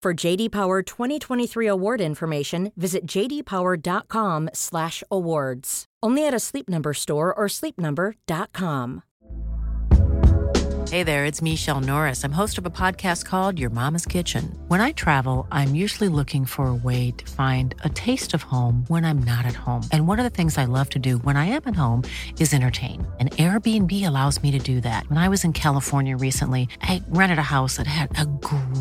For JD Power 2023 award information, visit jdpower.com/awards. Only at a Sleep Number store or sleepnumber.com. Hey there, it's Michelle Norris. I'm host of a podcast called Your Mama's Kitchen. When I travel, I'm usually looking for a way to find a taste of home when I'm not at home. And one of the things I love to do when I am at home is entertain. And Airbnb allows me to do that. When I was in California recently, I rented a house that had a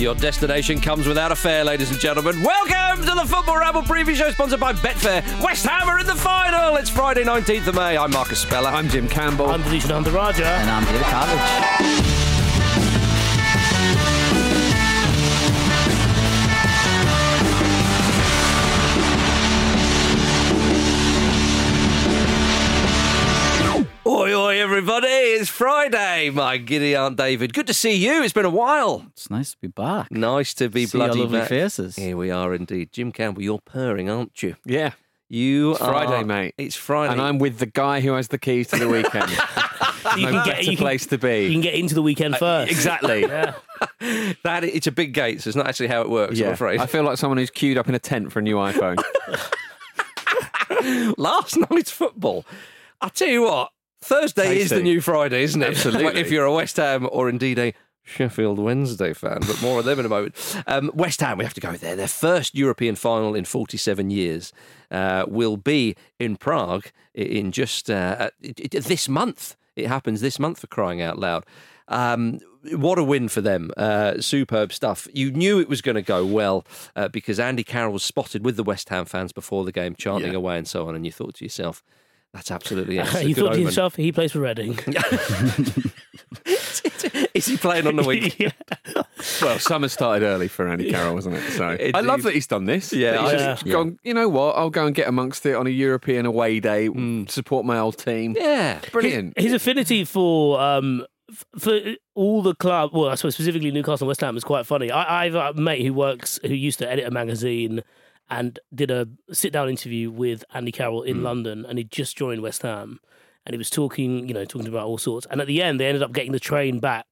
Your destination comes without a fare, ladies and gentlemen. Welcome to the Football Ramble preview show sponsored by Betfair. West Ham are in the final. It's Friday, 19th of May. I'm Marcus Speller. I'm Jim Campbell. I'm Delisha Nandaraja. And I'm David Cartledge. Oi, oi, everybody. It's Friday. My giddy Aunt David. Good to see you. It's been a while. It's nice to be back. Nice to be See your bloody lovely back. faces. Here we are indeed. Jim Campbell, you're purring, aren't you? Yeah, You it's are- Friday, mate. It's Friday. and I'm with the guy who has the keys to the weekend. You no can get- better you can- place to You can get into the weekend uh, first. exactly. Yeah. that it's a big gate, so it's not actually how it works. I'm afraid. I feel like someone who's queued up in a tent for a new iPhone. Last night's football. I tell you what, Thursday is the new Friday, isn't it? Absolutely. if you're a West Ham or indeed a Sheffield Wednesday fan, but more of them in a moment. Um, West Ham, we have to go there. Their first European final in 47 years uh, will be in Prague in just uh, it- this month. It happens this month for crying out loud. Um, what a win for them. Uh, superb stuff. You knew it was going to go well uh, because Andy Carroll was spotted with the West Ham fans before the game, chanting Yeah. away and so on. And you thought to yourself, that's absolutely it. It's a you good thought to omen. yourself, he plays for Reading. Is he playing on the week? Yeah. well, summer started early for Andy Carroll, wasn't it? So It- I love that he's done this. Yeah, That he's I- just gone, you know what? I'll go and get amongst it on a European away day, Hmm. support my old team. Yeah. Brilliant. His affinity for um for all the club, well, I suppose specifically Newcastle and West Ham is quite funny. I, I have a mate who works, who used to edit a magazine and did a sit down interview with Andy Carroll in London, and he just joined West Ham, and he was talking, you know, talking about all sorts. And at the end, they ended up getting the train back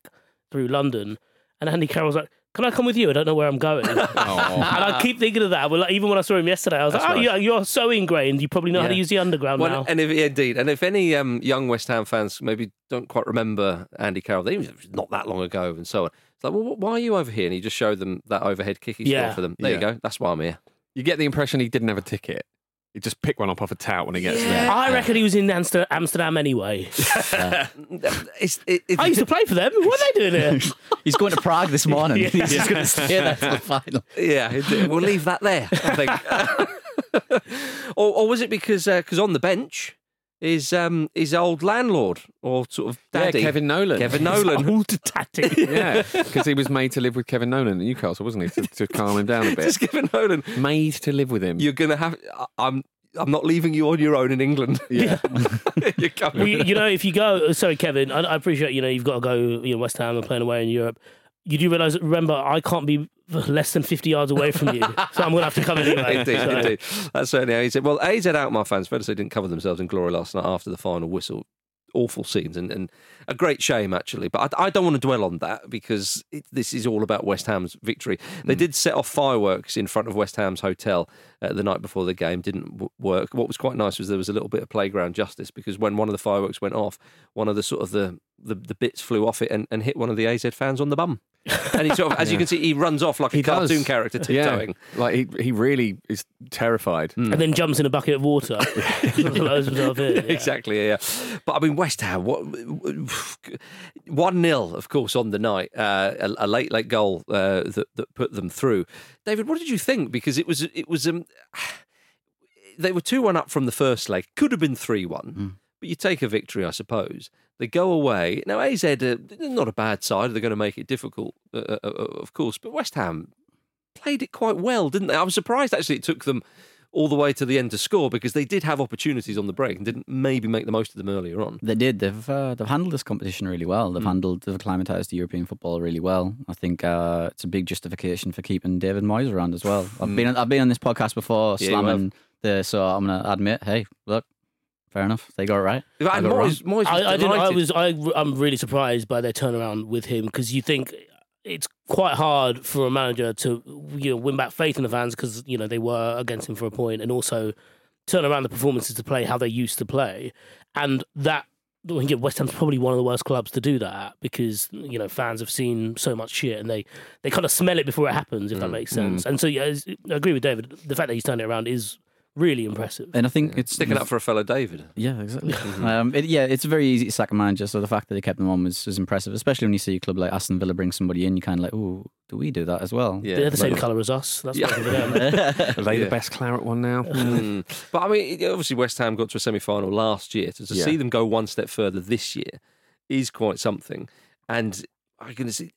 through London, and Andy Carroll was like. Can I come with you? I don't know where I'm going. and I keep thinking of that. Well, like, even when I saw him yesterday, I was That's like, "Oh, nice. you're so ingrained. You probably know how to use the underground Well, now." and if indeed, and if any um, young West Ham fans maybe don't quite remember Andy Carroll, they not that long ago, and so on. It's like, well, why are you over here? And he just showed them that overhead kick he Yeah. scored for them. There you go. That's why I'm here. You get the impression he didn't have a ticket. He just picked one up off a tout when he gets there. I reckon he was in Amster- Amsterdam anyway. It's, it, it, I used to play for them. What are they doing here? He's going to Prague this morning. Yeah. He's just going to stay there till the final. Yeah, it- we'll leave that there. I think. or, or was it because uh, because on the bench is um his old landlord or sort of Yeah, daddy, Kevin Nolan. Kevin Nolan. Old daddy. yeah, because he was made to live with Kevin Nolan at Newcastle, wasn't he? To, to calm him down a bit. Just Kevin Nolan. made to live with him. You're gonna have. I- I'm. I'm not leaving you on your own in England. yeah. You're coming. Well, you, you know, if you go, sorry, Kevin, I, I appreciate you know you've got to go, you know, West Ham and playing away in Europe. You do realise, remember, I can't be less than fifty yards away from you, so I'm going to have to come anyway. indeed, So- indeed. That's certainly how he said. Well, AZ Alkmaar fans, fair to say, didn't cover themselves in glory last night after the final whistle. Awful scenes and, and a great shame, actually. But I, I don't want to dwell on that because it, this is all about West Ham's victory. They Mm. did set off fireworks in front of West Ham's hotel uh, the night before the game. Didn't w- work. What was quite nice was there was a little bit of playground justice because when one of the fireworks went off, one of the sort of the, the, the bits flew off it and, and hit one of the AZ fans on the bum. And he sort of, as you can see, he runs off like a does. cartoon character tiptoeing. Yeah, like he, he really is terrified. and then jumps in a bucket of water. Blows himself in, yeah. exactly. Yeah, but I mean, West Ham. What one 0 of course, on the night. Uh, a, a late, late goal uh, that that put them through. David, what did you think? Because it was it was um, they were two one up from the first leg. Could have been three one. But you take a victory, I suppose. They go away. Now, AZ, uh, not a bad side. They're going to make it difficult, uh, uh, uh, of course. But West Ham played it quite well, didn't they? I was surprised, actually, it took them all the way to the end to score because they did have opportunities on the break and didn't maybe make the most of them earlier on. They did. They've uh, they've handled this competition really well. They've handled they've acclimatized to European football really well. I think uh, it's a big justification for keeping David Moyes around as well. I've been I've been on this podcast before Yeah, slamming the so I'm gonna admit, hey, look, fair enough. They got it right. And I, got Moyes, Moyes was I, I, didn't, I delighted. was. I, I'm really surprised by their turnaround with him because you think it's quite hard for a manager to you know win back faith in the fans because you know they were against him for a point and also turn around the performances to play how they used to play and that. well, yeah, West Ham's probably one of the worst clubs to do that at because you know fans have seen so much shit and they, they kind of smell it before it happens if that mm. makes sense. Mm. And so yeah, I agree with David. The fact that he's turned it around is really impressive. And I think it's sticking up for a fellow David. Yeah, exactly. um, it, yeah, it's very easy to sack a manager. So the fact that they kept them on was, was impressive, especially when you see a club like Aston Villa bring somebody in. You kind of like, oh, do we do that as well? Yeah. They're the same Like- colour as us. That's Yeah. working for them. Are they Yeah. the best claret one now? Mm. But I mean, obviously, West Ham got to a semi final last year. So to Yeah. see them go one step further this year is quite something. And I'm going to see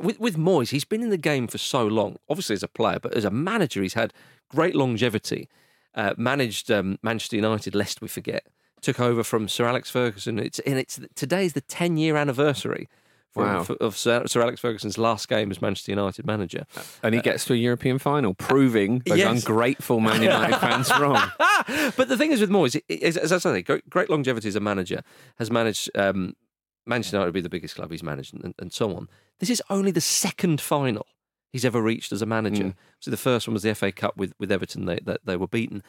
with, with Moyes, he's been in the game for so long, obviously as a player, but as a manager, he's had great longevity. Uh, managed um, Manchester United, lest we forget. Took over from Sir Alex Ferguson. It's and it's today's the 10 year anniversary from, Wow. of Sir, Sir Alex Ferguson's last game as Manchester United manager. And he gets to a European final, proving those Yes. ungrateful Man United fans wrong. but the thing is with Moyes, i- is- as I say, great, great longevity as a manager, has managed um, Manchester United to be the biggest club he's managed, and, and so on. This is only the second final he's ever reached as a manager. Mm. So the first one was the FA Cup with, with Everton, they, that they were beaten.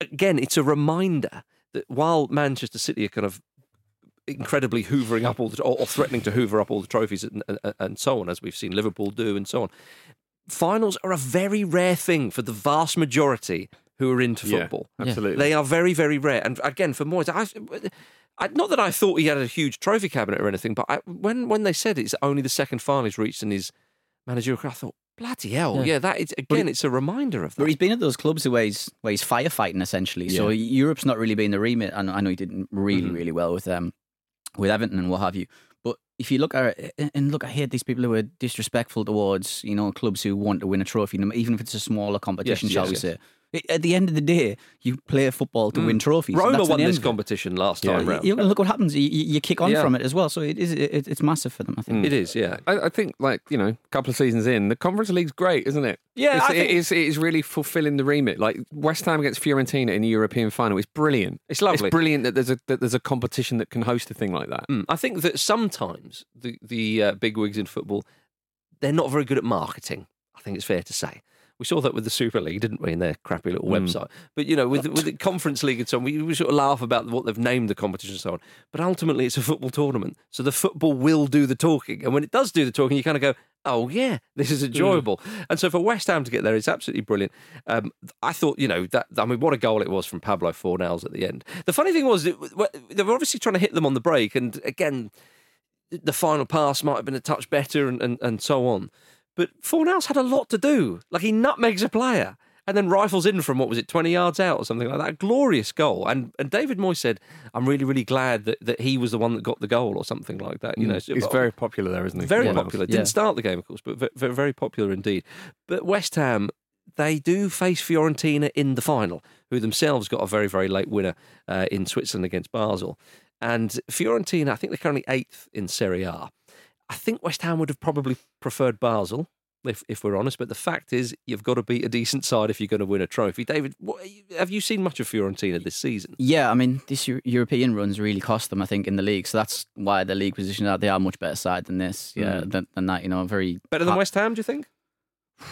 Again, it's a reminder that while Manchester City are kind of incredibly hoovering up all the, or, or threatening to hoover up all the trophies and, and, and so on, as we've seen Liverpool do and so on, finals are a very rare thing for the vast majority who are into Yeah, football. absolutely. They are very, very rare. And again, for Moyes, I, I, not that I thought he had a huge trophy cabinet or anything, but I, when when they said it's only the second final he's reached in his managerial I thought, bloody hell, yeah, Yeah. that is, again, he- it's a reminder of that. But he's been at those clubs where he's where he's firefighting essentially. So Europe's not really been the remit. And I know he did really, Mm-hmm. really well with um with Everton and what have you. But if you look at it, and look, I hate these people who are disrespectful towards you know clubs who want to win a trophy, even if it's a smaller competition, Yes, shall yes, we yes. say. I- At the end of the day, you play football to win trophies. Roma That's won this end of it. competition last Yeah. time round. You, look what happens. You, you you kick on Yeah. from it as well. So it is it, it's massive for them. I think. It is, yeah. I, I think, like you know, a couple of seasons in, the Conference League's great, isn't it? Yeah, it's, I think- it is. It is really fulfilling the remit. Like West Ham against Fiorentina in the European final, it's brilliant. It's lovely. It's brilliant that there's a that there's a competition that can host a thing like that. Mm, I think that sometimes the the uh, big wigs in football, they're not very good at marketing. I think it's fair to say. We saw that with the Super League, didn't we, in their crappy little website? But you know, with with the Conference League and so on, we, we sort of laugh about what they've named the competition and so on. But ultimately, it's a football tournament, so the football will do the talking. And when it does do the talking, you kind of go, "Oh yeah, this is enjoyable." And so for West Ham to get there, it's absolutely brilliant. Um, I thought, you know, that I mean, what a goal it was from Pablo Fornals at the end. The funny thing was, it, they were obviously trying to hit them on the break, and again, the final pass might have been a touch better and, and, and so on. But Fornals had a lot to do. Like he nutmegs a player and then rifles in from what was it, twenty yards out or something like that. A glorious goal. And and David Moyes said, "I'm really really glad that, that he was the one that got the goal or something like that." You know, so- He's very popular there, isn't he? very Yeah. popular. Yeah. Didn't start the game, of course, but ve- ve- very popular indeed. But West Ham, they do face Fiorentina in the final, who themselves got a very, very late winner uh, in Switzerland against Basel. And Fiorentina, I think they're currently eighth in Serie A. I think West Ham would have probably preferred Basel. If, if we're honest, but the fact is, you've got to beat a decent side if you're going to win a trophy. David, what, have you seen much of Fiorentina this season? Yeah, I mean, this European runs really cost them, I think, in the league. So that's why the league position that they are a much better side than this. Yeah, Mm. than, than that. You know, very Better than West Ham, do you think?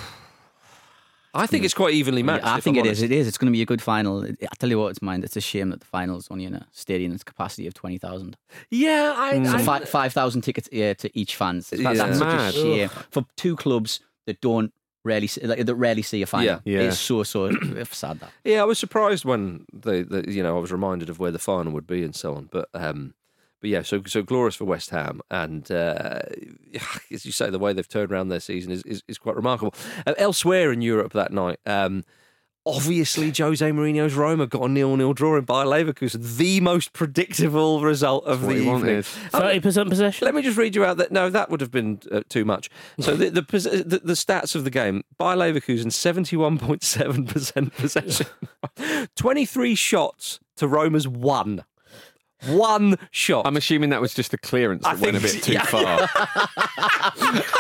I think it's quite evenly matched. Yeah, I think I'm it is. honest. It is. It's going to be a good final. I tell you what, it's mind. It's a shame that the final's only in a stadium that's capacity of twenty thousand. Yeah, I, So I fi- five thousand tickets yeah, to each fans. That's, Yeah. that's such Mad. a shame for two clubs that don't rarely see, like, that rarely see a final. Yeah. Yeah. It's so so sad that. Yeah, I was surprised when they, they, you know, I was reminded of where the final would be and so on. But, um, but yeah, so so glorious for West Ham, and uh, as you say, the way they've turned around their season is is, is quite remarkable. Uh, elsewhere in Europe that night. Um, Obviously, Jose Mourinho's Roma got a nil-nil draw in Bayer Leverkusen, the most predictable result of what the you evening. Thirty percent possession. Let me just read you out that. No, that would have been uh, too much. So the the, the the stats of the game: Bayer Leverkusen seventy one point seven percent possession, twenty three shots to Roma's one, one shot. I'm assuming that was just a clearance I that went a bit too yeah. far.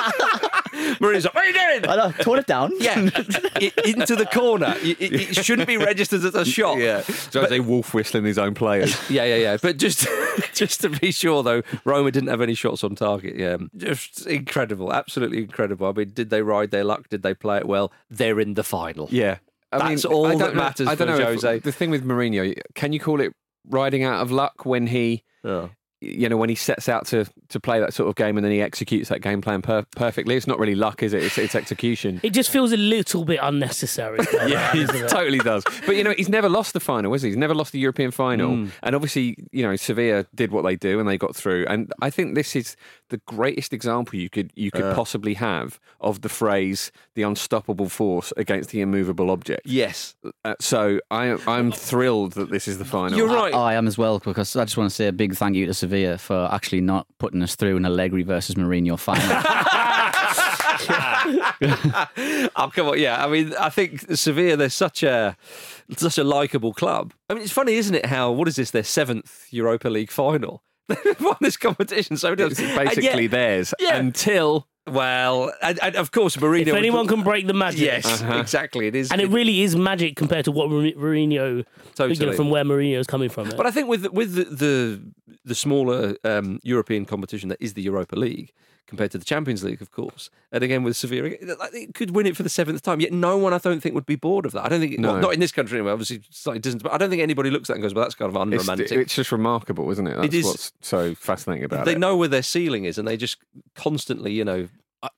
Mourinho's like, "What are you doing?" I know, tone it down. Yeah, I- into the corner. It, it- it shouldn't be registered as a shot. yeah, Jose Wolf whistling his own players. Yeah, yeah, yeah. But just just to be sure, though, Roma didn't have any shots on target. Yeah, just incredible, absolutely incredible. I mean, did they ride their luck? Did they play it well? They're in the final. Yeah, I That's mean, all I that don't know- matters I don't for know. if- Jose. the thing with Mourinho, can you call it riding out of luck when he, Yeah. you know, when he sets out to to play that sort of game and then he executes that game plan per- perfectly? It's not really luck, is it? It's, it's execution. It just feels a little bit unnecessary. Yeah, doesn't it it? totally does. But you know, he's never lost the final, has he? He's never lost the European final. Mm. And obviously, you know, Sevilla did what they do and they got through. And I think this is the greatest example you could you could possibly have of the phrase "the unstoppable force against the immovable object." Yes. Uh, so I, I'm thrilled that this is the final. You're right. I, I am as well because I just want to say a big thank you to Sevilla for actually not putting us through an Allegri versus Mourinho final. oh come on, yeah. I mean, I think Sevilla. They're such a such a likable club. I mean, it's funny, isn't it? How what is this? Their seventh Europa League final. They've won this competition so many it's times. Basically yet- theirs yeah. until well, and, and of course, Mourinho. If would- anyone can break the magic, yes, Uh-huh. exactly. It is, and it really is magic compared to what Mourinho, you know, Totally. from where Mourinho's coming from. But I think with with the the, the smaller um, European competition that is the Europa League compared to the Champions League, of course, and again with Sevilla, like, it could win it for the seventh time. Yet no one, I don't think, would be bored of that. I don't think, No. well, not in this country anyway. Obviously, slightly distant, but I don't think anybody looks at that and goes, "Well, that's kind of it's, unromantic." it's just remarkable, isn't it? That's is. what's so fascinating about they it. They know where their ceiling is, and they just constantly, you know,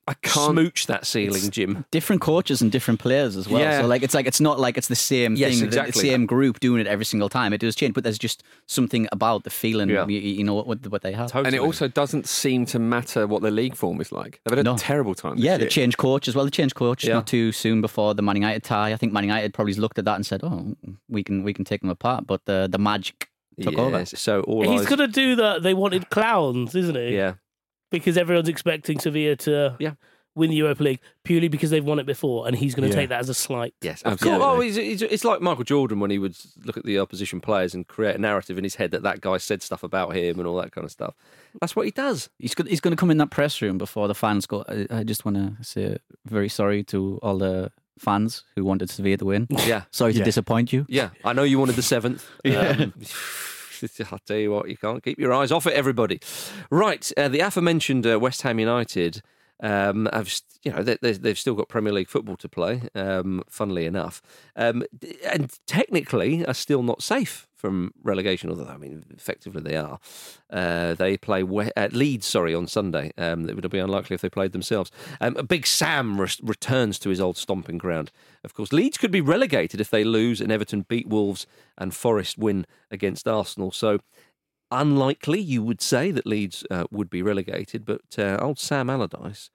I can't smooch that ceiling, Jim. different coaches and different players as well. Yeah. So like it's like it's not like it's the same Yes, thing, the- exactly. the same group doing it every single time. It does change, but there's just something about the feeling. Yeah. You, you know what what they have. Totally. And it also doesn't seem to matter what their league form is like. They've had a terrible time. This Yeah, they year. changed coach as well. They changed coach Yeah. not too soon before the Man United tie. I think Man United probably looked at that and said, "Oh, we can we can take them apart." But the the magic took over. So all He's eyes- going to do that. They wanted clowns, isn't he? yeah. Because everyone's expecting Sevilla to Yeah. win the Europa League purely because they've won it before, and he's going to Yeah. take that as a slight. Yes, of Absolutely. course. Oh, he's, he's, it's like Michael Jordan when he would look at the opposition players and create a narrative in his head that that guy said stuff about him and all that kind of stuff. That's what he does. He's go- he's going to come in that press room before the fans go. I, I just want to say very sorry to all the fans who wanted Sevilla to win. Yeah, Sorry to Yeah. disappoint you. yeah. I know you wanted the seventh. Um, I'll tell you what, you can't keep your eyes off it, everybody. Right, uh, the aforementioned uh, West Ham United. Um, have you know they, they've still got Premier League football to play. Um, funnily enough, um, and technically are still not safe from relegation. Although I mean, effectively they are. Uh, they play we- at Leeds, sorry, on Sunday. Um, it would be unlikely if they played themselves. Um, Big Sam re- returns to his old stomping ground. Of course, Leeds could be relegated if they lose and Everton beat Wolves and Forest win against Arsenal. So unlikely, you would say, that Leeds uh, would be relegated. But uh, old Sam Allardyce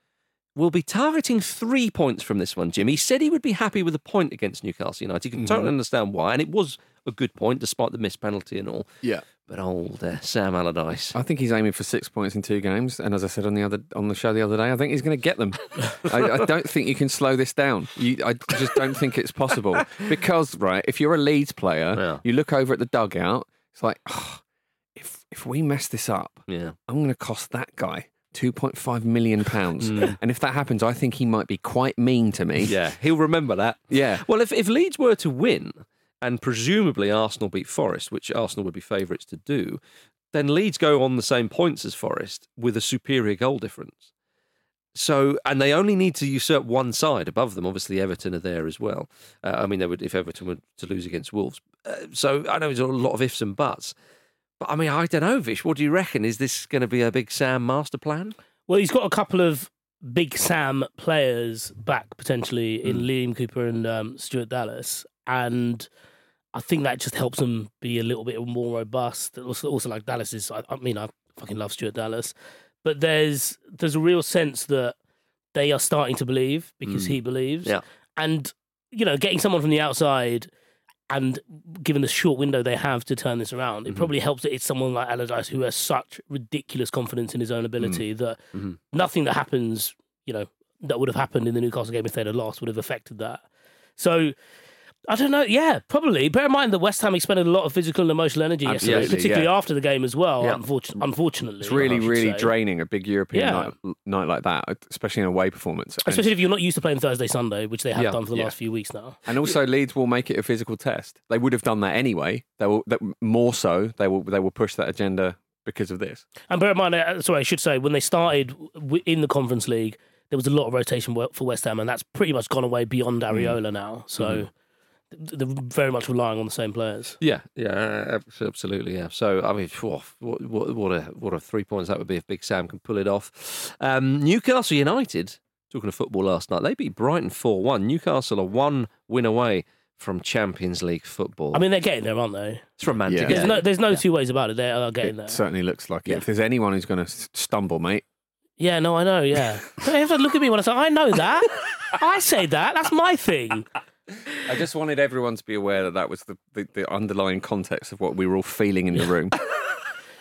will be targeting three points from this one, Jim. He said he would be happy with a point against Newcastle United. You can totally understand why, and it was a good point despite the missed penalty and all. Yeah. But old uh, Sam Allardyce. I think he's aiming for six points in two games, and as I said on the other on the show the other day, I think he's going to get them. I, I don't think you can slow this down. You, I just don't think it's possible because right, if you're a Leeds player, Yeah. you look over at the dugout. It's like, "Oh, if if we mess this up, Yeah. I'm going to cost that guy. 2.5 million pounds. Hmm. And if that happens, I think he might be quite mean to me. Yeah, he'll remember that. Yeah. Well, if, if Leeds were to win, and presumably Arsenal beat Forest, which Arsenal would be favourites to do, then Leeds go on the same points as Forest with a superior goal difference. So, and they only need to usurp one side above them. Obviously, Everton are there as well. Uh, I mean, they would if Everton were to lose against Wolves. Uh, so, I know there's a lot of ifs and buts. But I mean, I don't know, Vish. What do you reckon? Is this going to be a big Sam master plan? Well, he's got a couple of big Sam players back potentially in Liam Cooper and um, Stuart Dallas, and I think that just helps them be a little bit more robust. Also, also like Dallas is. I, I mean, I fucking love Stuart Dallas, but there's there's a real sense that they are starting to believe because Hmm. he believes. Yeah. and you know, getting someone from the outside. And given the short window they have to turn this around, Mm-hmm. it probably helps that it's someone like Allardyce who has such ridiculous confidence in his own ability Mm. that Mm-hmm. nothing that happens, you know, that would have happened in the Newcastle game if they'd have lost would have affected that. So I don't know. Yeah, probably. Bear in mind that West Ham expended a lot of physical and emotional energy yesterday, particularly yeah. after the game as well. Yeah. Unfortunately, unfortunately, It's really, really say. draining a big European Yeah. night, night like that, especially an away performance. And- Especially if you're not used to playing Thursday, Sunday, which they have done for the last few weeks now. And also, Leeds will make it a physical test. They would have done that anyway. They will, that, more so. They will, they will push that agenda because of this. And bear in mind, uh, sorry, I should say, when they started in the Conference League, there was a lot of rotation for West Ham, and that's pretty much gone away beyond Mm. Areola now. So Mm-hmm. Th- they're very much relying on the same players. Yeah, yeah, absolutely. Yeah. So I mean, phew, what, what, what a what a three points that would be if Big Sam can pull it off. Um, Newcastle United, talking of football last night, they beat Brighton four one. Newcastle are one win away from Champions League football. I mean, they're getting there, aren't they? it's romantic. Yeah. There's no, there's no two ways about it. They are getting It there. certainly looks like it. Yeah. If there's anyone who's going to stumble, mate, Yeah, no, I know. Yeah, they have to look at me when I say I know that. I say that. That's my thing. I just wanted everyone to be aware that that was the, the, the underlying context of what we were all feeling in the room.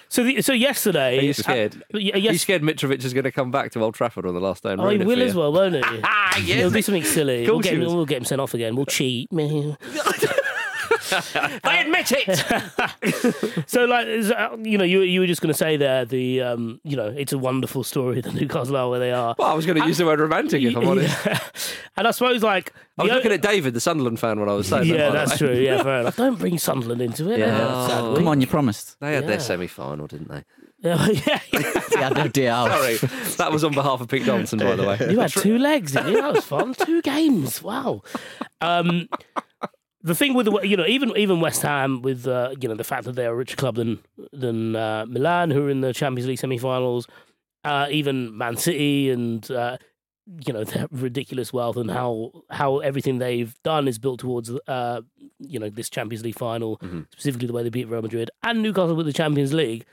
So, the, so yesterday, Are you scared? Uh, y- Are you scared Mitrovic is going to come back to Old Trafford on the last day? and oh, he will as well, won't he? Ah, He'll do something silly. We'll get, him, we'll get him sent off again. We'll cheat. They admit it. so, like, is, uh, you know, you you were just going to say there the, um, you know, it's a wonderful story the Newcastle are where they are. well, I was going to use the word romantic if I'm honest. Yeah. And I suppose, like, I was o- looking at David, the Sunderland fan, when I was saying that. yeah, that's true. Yeah, fair enough. Don't bring Sunderland into it. Yeah. sadly. Come on, you promised. They had their semi final, didn't they? Yeah, yeah. Yeah, no day. Sorry, that was on behalf of Pete Donaldson, by the way. You had two legs, didn't you? That was fun. Two games. Wow. Um, the thing with the, you know even even West Ham with uh, you know the fact that they're a richer club than than uh, Milan who are in the Champions League semi-finals, uh, even Man City and uh, you know their ridiculous wealth and how how everything they've done is built towards uh, you know this Champions League final, specifically the way they beat Real Madrid and Newcastle with the Champions League.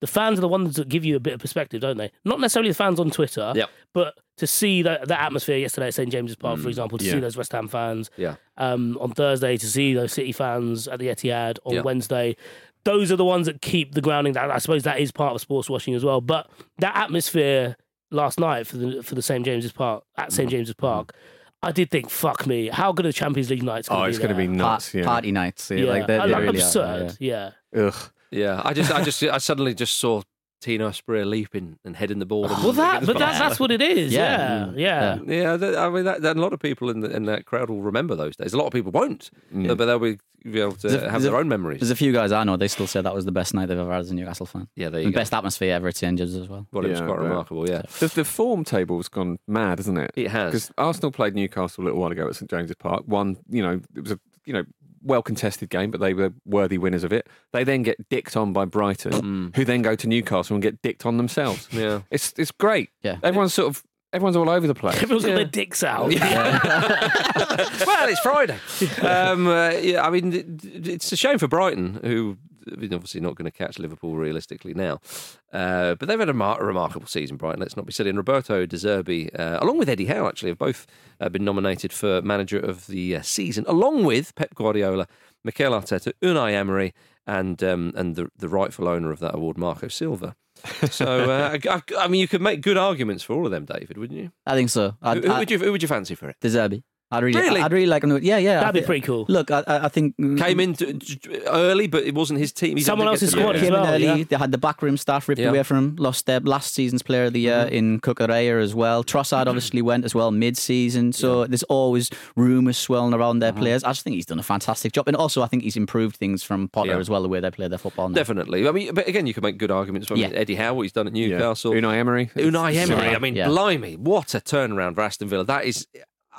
The fans are the ones that give you a bit of perspective, don't they? Not necessarily the fans on Twitter, Yep. but to see that, that atmosphere yesterday at St James's Park, for example, to see those West Ham fans Yeah. um, on Thursday, to see those City fans at the Etihad on Yeah. Wednesday, those are the ones that keep the grounding. That I suppose that is part of sports washing as well. But that atmosphere last night for the for the St James's Park at Mm. St James's Park, I did think, fuck me, how good are the Champions League nights? Gonna oh, be it's going to be there? nuts. Pa- Yeah. Party nights. Yeah, Yeah, like they, I- they like, really absurd. Are, yeah. yeah. Ugh. Yeah, I just, I just, I suddenly just saw Tino Asprilla leaping and heading the ball. Well, that, but that, that's what it is. Yeah, Yeah. yeah. Mm. Yeah, that, I mean, that, that, a lot of people in, the, in that crowd will remember those days. A lot of people won't, but they'll be, be able to There's a- have there's a- their own memories. There's a few guys I know. They still say that was the best night they've ever had as a Newcastle fan. Yeah, there you And go. best atmosphere ever at St James's as well. Well, it was quite yeah. remarkable. Yeah, The, the form table's gone mad, hasn't it? it has. Because Arsenal played Newcastle a little while ago at St James's Park. One, you know, it was a you know well contested game, but they were worthy winners of it. They then get dicked on by Brighton, who then go to Newcastle and get dicked on themselves. Yeah. It's it's great. Yeah. everyone's sort of everyone's all over the place. Everyone's got their dicks out. well, it's Friday. um, uh, yeah, I mean, it- it's a shame for Brighton, who they're obviously not going to catch Liverpool realistically now. Uh, but they've had a, mar- a remarkable season, Brighton. Let's not be silly. And Roberto De Zerbi, uh, along with Eddie Howe, actually, have both uh, been nominated for manager of the uh, season, along with Pep Guardiola, Mikel Arteta, Unai Emery, and um, and the the rightful owner of that award, Marco Silva. So uh, I, I mean, you could make good arguments for all of them, David, wouldn't you? I think so. Who, who would you who would you fancy for it? De Zerbi. I'd really, Really? I'd really like him. to- Yeah, yeah. That'd be pretty cool. Look, I, I I think Came in to, early, but it wasn't his team. He Someone didn't else's squad as came in well, early. yeah. They had the backroom staff ripped Yeah. Mm-hmm. away from him. Lost their last season's player of the year in Cucurella as well. Trossard obviously went as well mid-season. So there's always rumours swirling around their Mm-hmm. players. I just think he's done a fantastic job, and also I think he's improved things from Potter Yeah. as well, the way they play their football now. Definitely. I mean, but again, you could make good arguments. I mean, Yeah. Eddie Howe, what he's done at Yeah. Newcastle. Unai Emery. Unai Emery. similar. I mean, Yeah. blimey, what a turnaround for Aston Villa. That is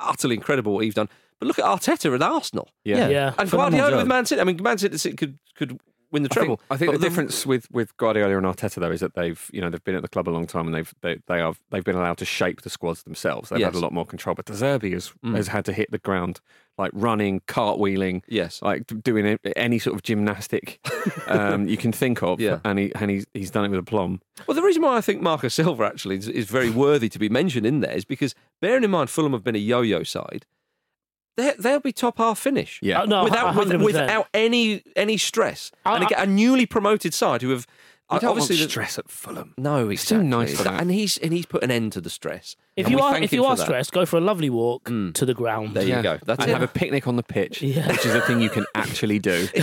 utterly incredible what he's done. But look at Arteta at Arsenal Yeah. Yeah. and Phenomenal Guardiola with Man City. I mean, Man City could could win the I think. I think But the difference with, with Guardiola and Arteta though is that they've you know they've been at the club a long time and they've they, they are they've been allowed to shape the squads themselves. They've had a lot more control. But De Zerbi has Mm. has had to hit the ground like running, cartwheeling, Yes. like doing any sort of gymnastic um, you can think of. Yeah. and he and he's he's done it with aplomb. Well, the reason why I think Marcus Silva actually is, is very worthy to be mentioned in there is because, bearing in mind, Fulham have been a yo-yo side. They- They'll be top half finish. Yeah. Uh, no, without with, without any any stress, I- and again, a newly promoted side who have I don't obviously want the- stress at Fulham. No, It's too exactly. nice for that. and he's and he's put an end to the stress. If And you we are if you for are that. stressed, go for a lovely walk Mm. to the ground. There you go. That's and it. have a picnic on the pitch, Yeah. which is a thing you can actually do.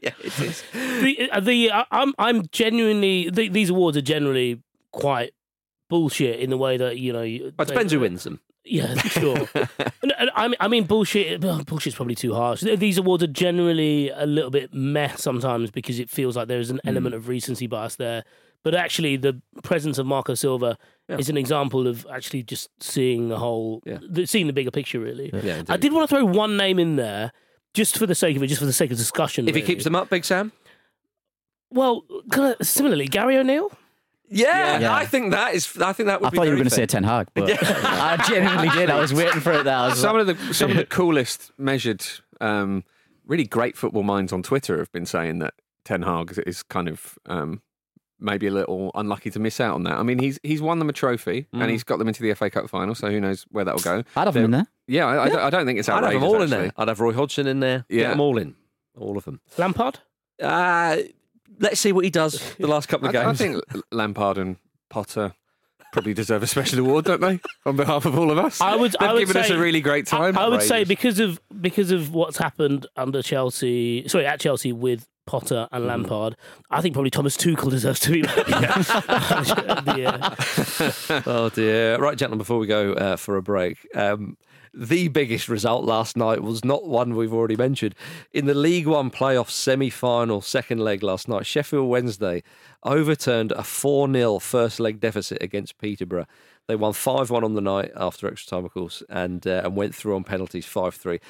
yeah, it is. the uh, the I- I'm I'm genuinely the, these awards are generally quite bullshit in the way that you know. you- But it depends who wins them. Yeah, sure. And- and I mean, I mean, bullshit. well, Bullshit's probably too harsh. These awards are generally a little bit meh sometimes because it feels like there's Hmm. an element of recency bias there. But actually, the presence of Marco Silva Yeah. is an example of actually just seeing the whole, Yeah. the, seeing the bigger picture. Really, Yeah, I did want to throw one name in there just for the sake of it, just for the sake of discussion. If he keeps them up, Big Sam. well, similarly, Gary O'Neill. Yeah, Yeah. I think that is. I think that would I be. thought you were going to say. Ten Hag, but I genuinely did. I was waiting for it. There, I was some of the some of the coolest measured, um, really great football minds on Twitter have been saying that Ten Hag is, is kind of um, maybe a little unlucky to miss out on that. I mean, he's he's won them a trophy Mm. and he's got them into the FA Cup final, so who knows where that'll go. I'd have him in there. Yeah, I, I don't- I don't think it's outrageous. I'd have them all in there. I'd have Roy Hodgson in there. Get Yeah. them all in. All of them. Lampard. Uh, let's see what he does the last couple of I, I think Lampard and Potter probably deserve a special award, don't they? On behalf of all of us, I would- They've I would given us say- a really great time. I would say because of because of what's happened under Chelsea, sorry, at Chelsea with Potter and Lampard, I think probably Thomas Tuchel deserves to be. yeah. oh dear. Right, gentlemen, before we go uh, for a break, um, the biggest result last night was not one we've already mentioned. In the League One playoff semi final, second leg last night, Sheffield Wednesday overturned a 4 0 first leg deficit against Peterborough. They won 5 1 on the night after extra time, of course, and, uh, and went through on penalties 5 3.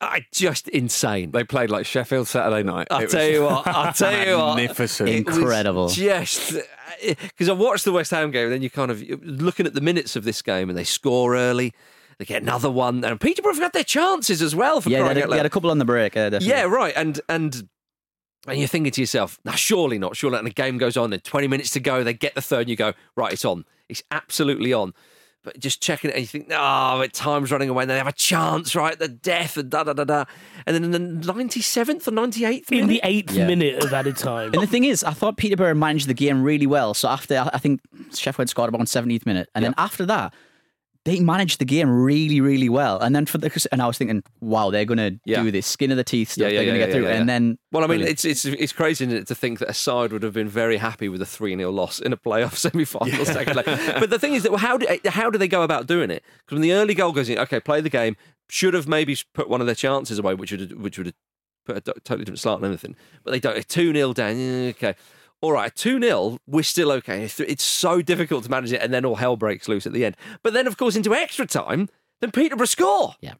I just insane. They played like Sheffield Saturday night. I'll It tell was you what. I'll tell you what. Magnificent. Incredible. Just because I watched the West Ham game, and then you kind of you're looking at the minutes of this game, and they score early. They get another one, and Peterborough have had their chances as well. For Yeah, they had, a, out they had a couple on the break. Uh, yeah, right. And and and you're thinking to yourself, now surely not, surely. Not. And the game goes on, and 20 minutes to go, they get the third, and you go, right, it's on, it's absolutely on. But just checking it, and you think, oh, it time's running away, and they have a chance, right? The death, and da da da da. And then in the 97th or 98th In the minute, eighth Yeah. minute of added time. And the thing is, I thought Peterborough managed the game really well. So after, I think Sheffield scored about 70th minute, and then after that, they managed the game really, really well. And then for the, and I was thinking, wow, they're going to Yeah. do this skin of the teeth stuff. Yeah, yeah, they're going yeah, to get yeah, through. yeah, And then, Well, I mean, brilliant. it's it's it's crazy isn't it, to think that a side would have been very happy with a three 0 loss in a playoff semi final second leg. But the thing is that well, how do how do they go about doing it? Because when the early goal goes in, okay, play the game. Should have maybe put one of their chances away, which would have, which would have put a totally different slant on anything. But they don't. Two 0 down. Okay. All right, 2 0, we're still okay. It's, so difficult to manage it, and then all hell breaks loose at the end. But then, of course, into extra time, then Peterborough score. Yeah.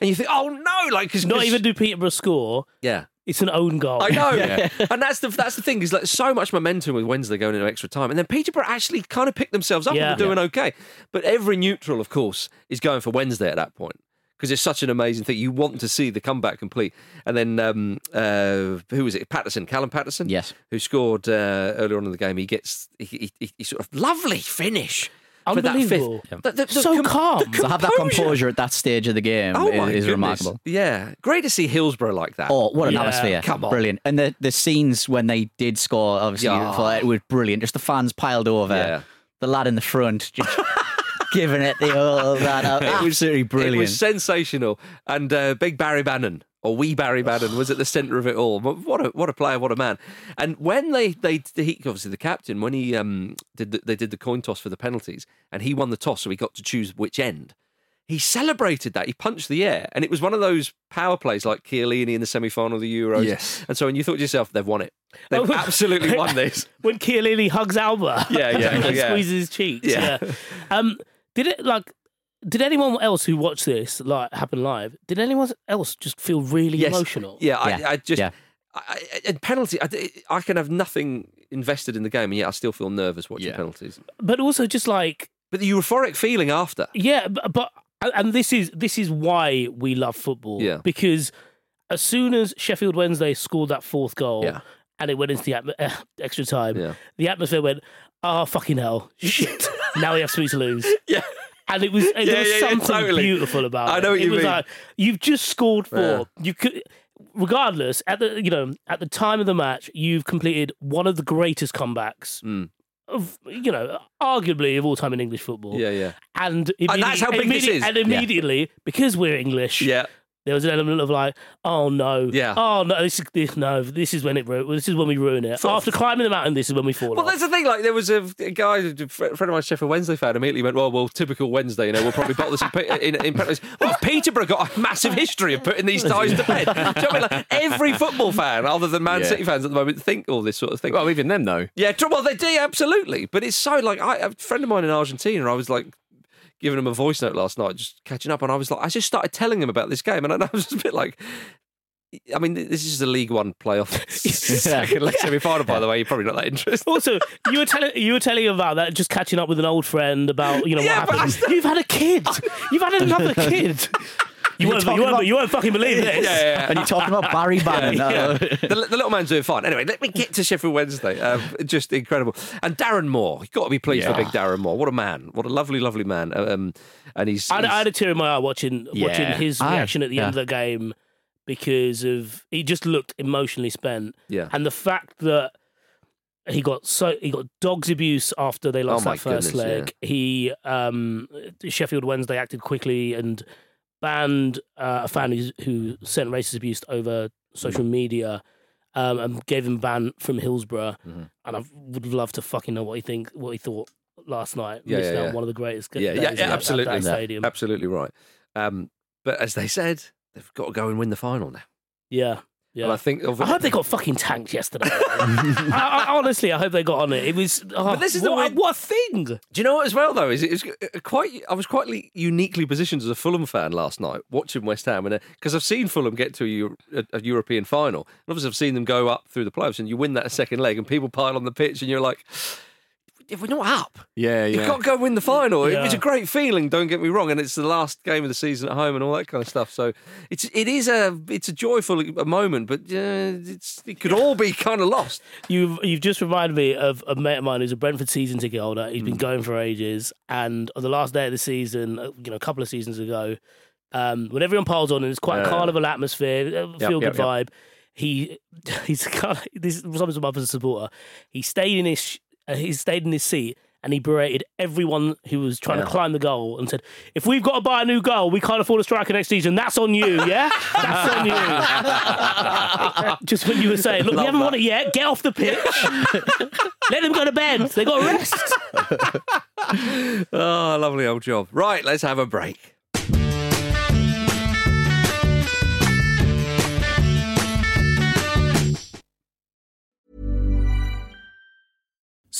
And you think, oh no, like, because Not even do Peterborough score. Yeah. It's an own goal. I know, yeah. and that's the that's the thing is like so much momentum with Wednesday going into extra time, and then Peterborough actually kind of picked themselves up Yeah. and were doing okay. But every neutral, of course, is going for Wednesday at that point because it's such an amazing thing. You want to see the comeback complete. And then um, uh, who was it? Paterson, Callum Paterson, Yes. who scored uh, earlier on in the game. He gets he, he, he sort of lovely finish. For that fifth. Unbelievable. The- the- the So calm. To have that composure at that stage of the game Oh is, is remarkable. Yeah, great to see Hillsborough like that. Oh, what an Yeah. atmosphere! Come on. brilliant. And the, the scenes when they did score, obviously, Yeah. it was brilliant. Just the fans piled over, Yeah. the lad in the front just giving it the all of that. Up. It was absolutely brilliant. It was sensational. And uh, big Barry Bannan, or wee Barry Bannan, was at the centre of it all. What a what a player, what a man. And when they they he, obviously the captain when he um did the, they did the coin toss for the penalties and he won the toss, so he got to choose which end. He celebrated that. He punched the air, and it was one of those power plays like Chiellini in the semi-final of the Euros. Yes. And so, when you thought to yourself, they've won it. They've Oh, absolutely won this. when Chiellini hugs Alba. Yeah, yeah, and yeah. squeezes his cheeks. Yeah. Yeah. Um, did it like? Did anyone else who watched this like happen live? Did anyone else just feel really Yes. emotional? Yeah, Yeah. I, I just Yeah. I, I- and penalty. I, I can have nothing invested in the game, and yet I still feel nervous watching Yeah. penalties. But also just like But the euphoric feeling after. yeah, but, but and this is this is why we love football. Yeah. Because as soon as Sheffield Wednesday scored that fourth goal, Yeah. and it went into the atmo- uh, extra time, Yeah. the atmosphere went, "Oh fucking hell, shit! Now we have three to lose." Yeah. And it was Yeah, there was yeah, yeah, something totally. beautiful about it. I know what it you was mean. like you've just scored four. Yeah. You could regardless, at the you know, at the time of the match, you've completed one of the greatest comebacks Mm. of you know, arguably of all time in English football. Yeah, yeah. And, And that's how big this is. And immediately, because we're English, Yeah. There was an element of like, oh no, Yeah. oh no, this is this, no, this is when it ru- this is when we ruin it. Sort of- After climbing the mountain, this is when we fall Well, off. that's the thing. Like, there was a, a guy, a friend of mine, Sheffield Wednesday fan, immediately went, "Well, well, typical Wednesday. You know, we'll probably bottle this in, pe- in, in penalties." Well, Peterborough got a massive history of putting these ties to bed. Do you know what I mean? Like, every football fan, other than Man Yeah. City fans at the moment, think all this sort of thing. Well, even them though. Yeah, well, they do absolutely, but it's so like I, a friend of mine in Argentina. I was like giving him a voice note last night, just catching up, and I was like, I just started telling him about this game, and I was just a bit like. I mean, this is a League One playoff second leg semi final. By the way, you're probably not that interested. Also, you were telling you were telling him about that, just catching up with an old friend about you know Yeah, what happened. that's- You've had a kid. You've had another kid. You won't, you, won't, you won't fucking believe this. Yeah, yeah, and you're talking about Barry Bannan. uh, the, the little man's doing fine. Anyway, let me get to Sheffield Wednesday. Um, just incredible. And Darren Moore, you've got to be pleased for big Darren Moore. What a man. What a lovely, lovely man. Um, and he's, I, had- I had a tear in my eye watching watching his Aye, reaction at the yeah. end of the game because of he just looked emotionally spent, yeah. and the fact that he got so he got dogs abuse after they lost Oh that first goodness, yeah. leg. He um, Sheffield Wednesday acted quickly and banned uh, a fan who, who sent racist abuse over social media. Um, and gave him ban from Hillsborough, Mhm. and I would love to fucking know what he think, what he thought last night. Yeah, yeah, yeah. one of the greatest. Yeah, yeah, yeah, that- absolutely. That stadium. Absolutely right. Um, but as they said, they've got to go and win the final now. Yeah, yeah. And I think of, I hope they got fucking tanked yesterday. I, I, honestly, I hope they got on it. It was. Oh, But this is the what, way- what a thing. Do you know what as well though? Is it was uh, quite? I was quite uniquely positioned as a Fulham fan last night, watching West Ham, and uh, because I've seen Fulham get to a, a, a European final, and obviously I've seen them go up through the playoffs, and you win that second leg, and people pile on the pitch, and you're like. If we're not up, Yeah, you've yeah. got to go win the final. It Yeah. was a great feeling. Don't get me wrong, and it's the last game of the season at home and all that kind of stuff. So it's it is a it's a joyful moment, but uh, it's it could all be kind of lost. You've you've just reminded me of a mate of mine who's a Brentford season ticket holder. He's been going for ages, and on the last day of the season, uh, you know, a couple of seasons ago, um, when everyone piles on and it's quite a carnival atmosphere, uh, feel yep, good yep. vibe. He he's kind of, this is something my as a supporter. He stayed in his sh- uh, he stayed in his seat. And he berated everyone who was trying to climb the goal and said, "If we've got to buy a new goal, we can't afford a striker next season. That's on you, yeah. That's on you." Just when you were saying, "Look, we haven't won it yet. Get off the pitch. Let them go to bed. They got to rest." Oh, lovely old job. Right, let's have a break.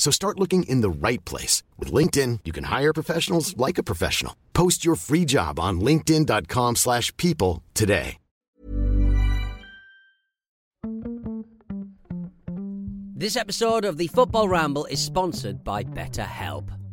So start looking in the right place. With LinkedIn, you can hire professionals like a professional. Post your free job on linkedin.com slash people today. This episode of the Football Ramble is sponsored by BetterHelp.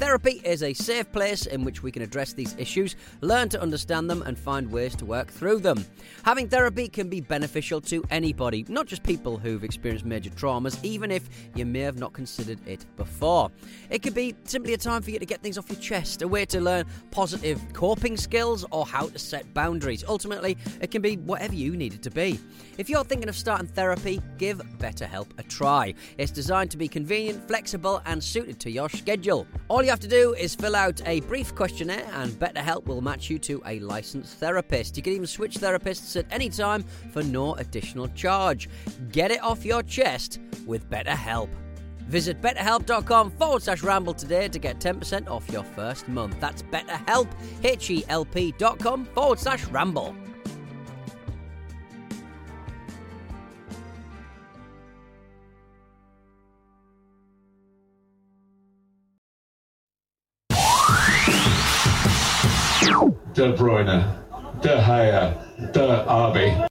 Therapy is a safe place in which we can address these issues, learn to understand them, and find ways to work through them. Having therapy can be beneficial to anybody, not just people who've experienced major traumas, even if you may have not considered it before. It could be simply a time for you to get things off your chest, a way to learn positive coping skills, or how to set boundaries. Ultimately, it can be whatever you need it to be. If you're thinking of starting therapy, give BetterHelp a try. It's designed to be convenient, flexible, and suited to your schedule. All you have to do is fill out a brief questionnaire, and BetterHelp will match you to a licensed therapist. You can even switch therapists at any time for no additional charge. Get it off your chest with BetterHelp. Visit betterhelp.com forward slash ramble today to get 10% off your first month. That's betterhelp, H-E-L-P dot com forward slash ramble. De Bruyne, De Gea, De Arby.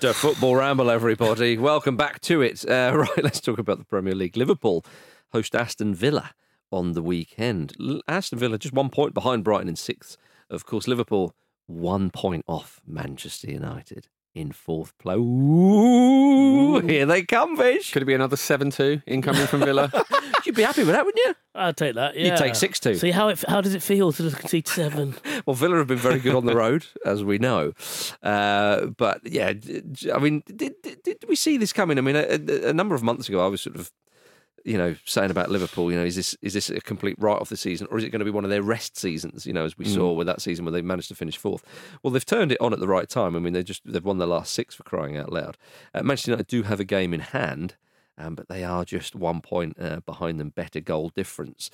The football ramble, everybody. Welcome back to it. Uh, right, let's talk about the Premier League. Liverpool host Aston Villa on the weekend. Aston Villa just one point behind Brighton in sixth. Of course, Liverpool one point off Manchester United in fourth place. Ooh, here they come, Vish. Could it be another 7 2 incoming from Villa? You'd be happy with that, wouldn't you? I'd take that. You'd take 6-2. See how it how does it feel to concede seven? Well, Villa have been very good on the road, as we know. Uh, but yeah, I mean, did, did, did we see this coming? I mean, a, a- a number of months ago, I was sort of, you know, saying about Liverpool. You know, is this is this a complete write off the season, or is it going to be one of their rest seasons? You know, as we saw with that season where they managed to finish fourth. Well, they've turned it on at the right time. I mean, they just they've won their last six for crying out loud. Uh, Manchester United do have a game in hand. Um, but they are just one point uh, behind them, better goal difference.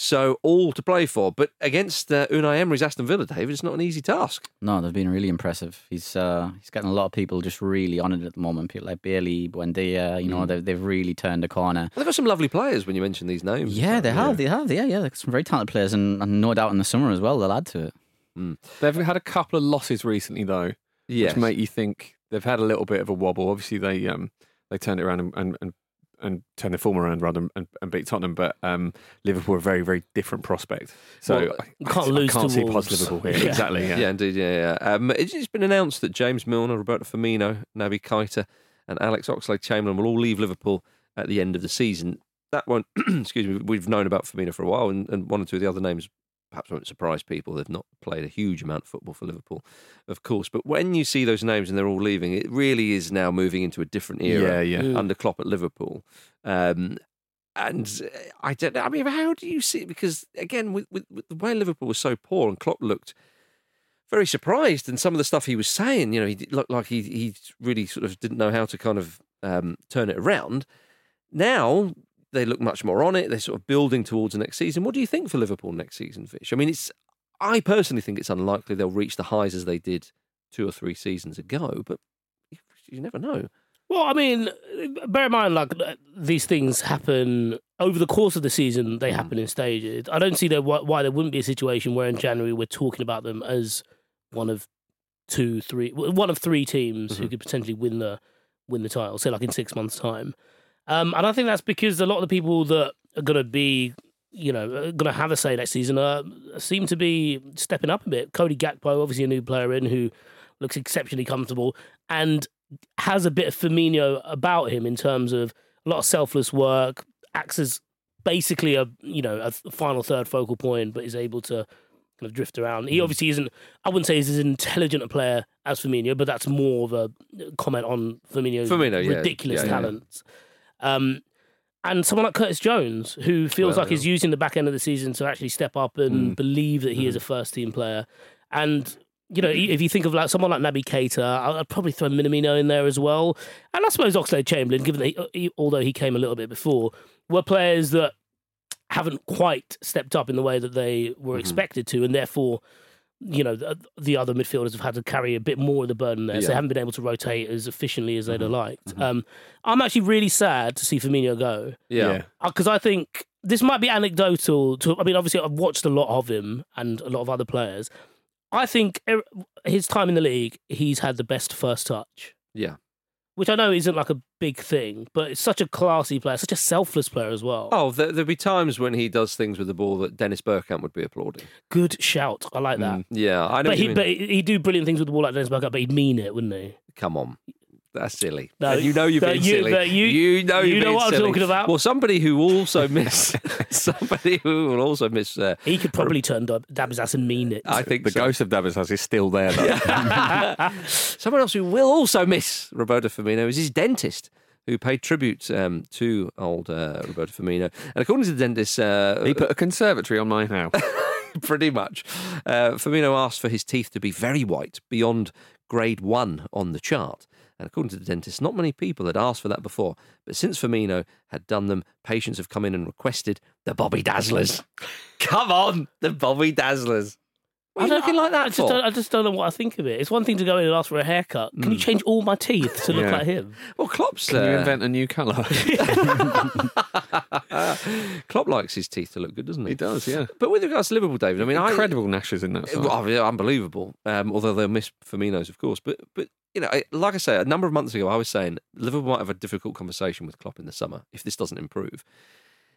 So all to play for. But against uh, Unai Emery's Aston Villa, David, it's not an easy task. No, they've been really impressive. He's uh, he's getting a lot of people just really on it at the moment. People like Bailey, Buendia, you know, they've, they've really turned the corner. Well, they've got some lovely players when you mention these names. Yeah, they have, they have, yeah, yeah. They're some very talented players, and, and no doubt in the summer as well, they'll add to it. They've had a couple of losses recently, though, Yes. which make you think they've had a little bit of a wobble. Obviously, they um they turned it around and and, and, and turn the form around rather and, and beat Tottenham, but um, Liverpool are a very very different prospect. So Well, I, can't I lose can't to see Wolves. past Liverpool here. Yeah. Exactly. Yeah, Yeah. indeed. Yeah, yeah. Um, it's just been announced that James Milner, Roberto Firmino, Naby Keita, and Alex Oxlade-Chamberlain will all leave Liverpool at the end of the season. That won't, excuse me, we've known about Firmino for a while, and, and one or two of the other names perhaps won't surprise people. They've not played a huge amount of football for Liverpool, of course. But when you see those names and they're all leaving, it really is now moving into a different era Yeah, yeah. under Klopp at Liverpool. Um, and uh, I don't know. I mean, how do you see it? Because again, with, with, with the way Liverpool was so poor and Klopp looked very surprised, and some of the stuff he was saying, you know, he looked like he he really sort of didn't know how to kind of um, turn it around. Now they look much more on it. They're sort of building towards the next season. What do you think for Liverpool next season, Vish? I mean, it's I personally think it's unlikely they'll reach the highs as they did two or three seasons ago, but you, never know. Well, I mean, bear in mind, like uh, these things happen over the course of the season. They happen in stages. I don't see why, why there wouldn't be a situation where in January we're talking about them as one of two, three, one of three teams who could potentially win the win the title. Say like in six months' time. Um, and I think that's because a lot of the people that are going to be, you know, going to have a say next season uh, seem to be stepping up a bit. Cody Gakpo, obviously a new player in who looks exceptionally comfortable and has a bit of Firmino about him in terms of a lot of selfless work, acts as basically a you know a final third focal point, but is able to kind of drift around. He obviously isn't. I wouldn't say he's as intelligent a player as Firmino, but that's more of a comment on Firmino's Firmino, ridiculous Yeah, yeah. talents. Um, and someone like Curtis Jones, who feels Well, like he's using the back end of the season to actually step up and Mm. believe that he is a first team player. And you know, if you think of like someone like Naby Keita, I'd probably throw Minamino in there as well. And I suppose Oxlade Chamberlain, given that he- although he came a little bit before, were players that haven't quite stepped up in the way that they were Mm-hmm. expected to, and therefore, you know, the, the other midfielders have had to carry a bit more of the burden there. So they haven't been able to rotate as efficiently as they'd have Mm-hmm. liked. Um, I'm actually really sad to see Firmino go Yeah. because I think this might be anecdotal. To I mean, obviously, I've watched a lot of him and a lot of other players. I think er- his time in the league, he's had the best first touch, Yeah. Which I know isn't like a big thing, but it's such a classy player, such a selfless player as well. Oh, there, there'll be times when he does things with the ball that Dennis Bergkamp would be applauding. Good shout. I like that. Mm, yeah, I know. But he, but he'd do brilliant things with the ball like Dennis Bergkamp, but he'd mean it, wouldn't he? Come on. That's silly. No, And you know you're but being you- silly. but you- know you you're know being what I'm talking about. Well, somebody who also miss somebody who will also miss. Uh, He could probably turn Dab- Dab's ass and mean it. I think The so. ghost of Davies is still there, though. Someone else who will also miss Roberto Firmino is his dentist, who paid tribute um, to old uh, Roberto Firmino. And according to the dentist, uh, he put a conservatory on my house. pretty much, uh, Firmino asked for his teeth to be very white, beyond grade one on the chart. And according to the dentist, not many people had asked for that before. But since Firmino had done them, patients have come in and requested the Bobby Dazzlers. Come on, the Bobby Dazzlers. What are you don't- looking like that I just, for? don't, I just don't know what I think of it. It's one thing to go in and ask for a haircut. Can you change all my teeth to look Yeah. like him? Well, Klopp's. Can you uh, invent a new colour? Klopp likes his teeth to look good, doesn't he? he does, yeah. But with regards to Liverpool, David, I mean, I, Incredible gnashes in that side. Well, yeah, unbelievable. Um, although they'll miss Firmino's, of course. But but you know, I- like I say, a number of months ago, I was saying Liverpool might have a difficult conversation with Klopp in the summer if this doesn't improve.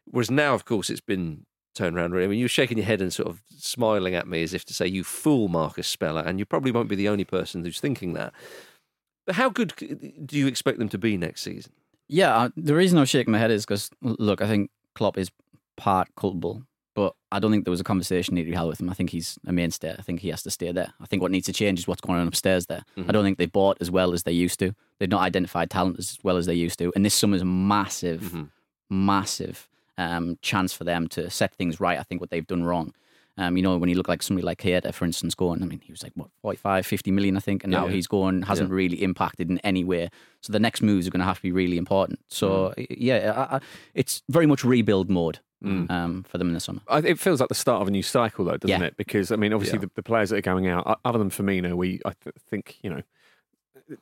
Whereas now, of course, it's been turned around. Really, I mean, you're shaking your head and sort of smiling at me as if to say, "You fool, Marcus Speller," and you probably won't be the only person who's thinking that. But how good do you expect them to be next season? Yeah, uh, the reason I was shaking my head is because look, I think Klopp is part culpable, but I don't think there was a conversation needed to be held with him. I think he's a mainstay. I think he has to stay there. I think what needs to change is what's going on upstairs there. I don't think they bought as well as they used to. They've not identified talent as well as they used to, and this summer's massive, massive um, chance for them to set things right. I think what they've done wrong. Um, you know, when you look like somebody like Keita, for instance, going, I mean, he was like, what, 45, 50 million, I think, and now Yeah. he's going, hasn't really impacted in any way. So the next moves are going to have to be really important. So, yeah, I, I, it's very much rebuild mode um, for them in the summer. I, it feels like the start of a new cycle, though, doesn't Yeah. it? Because I mean, obviously, Yeah. the, the players that are going out, other than Firmino, we I th- think you know,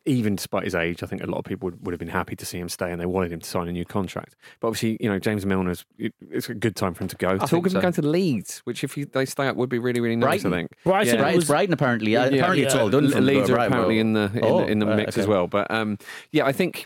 even despite his age, I think a lot of people would, would have been happy to see him stay, and they wanted him to sign a new contract. But obviously, you know, James Milner's it, it's a good time for him to go. Talk think of him going to Leeds, which if he, they stay up would be really really nice. Brighton. I think. Brighton Yeah. Right, was- it's Brighton apparently. Uh, Yeah, apparently, it's all done. Le- for them to go Leeds are apparently but- in the in, Oh, the, in the right, mix as well. But um, yeah, I think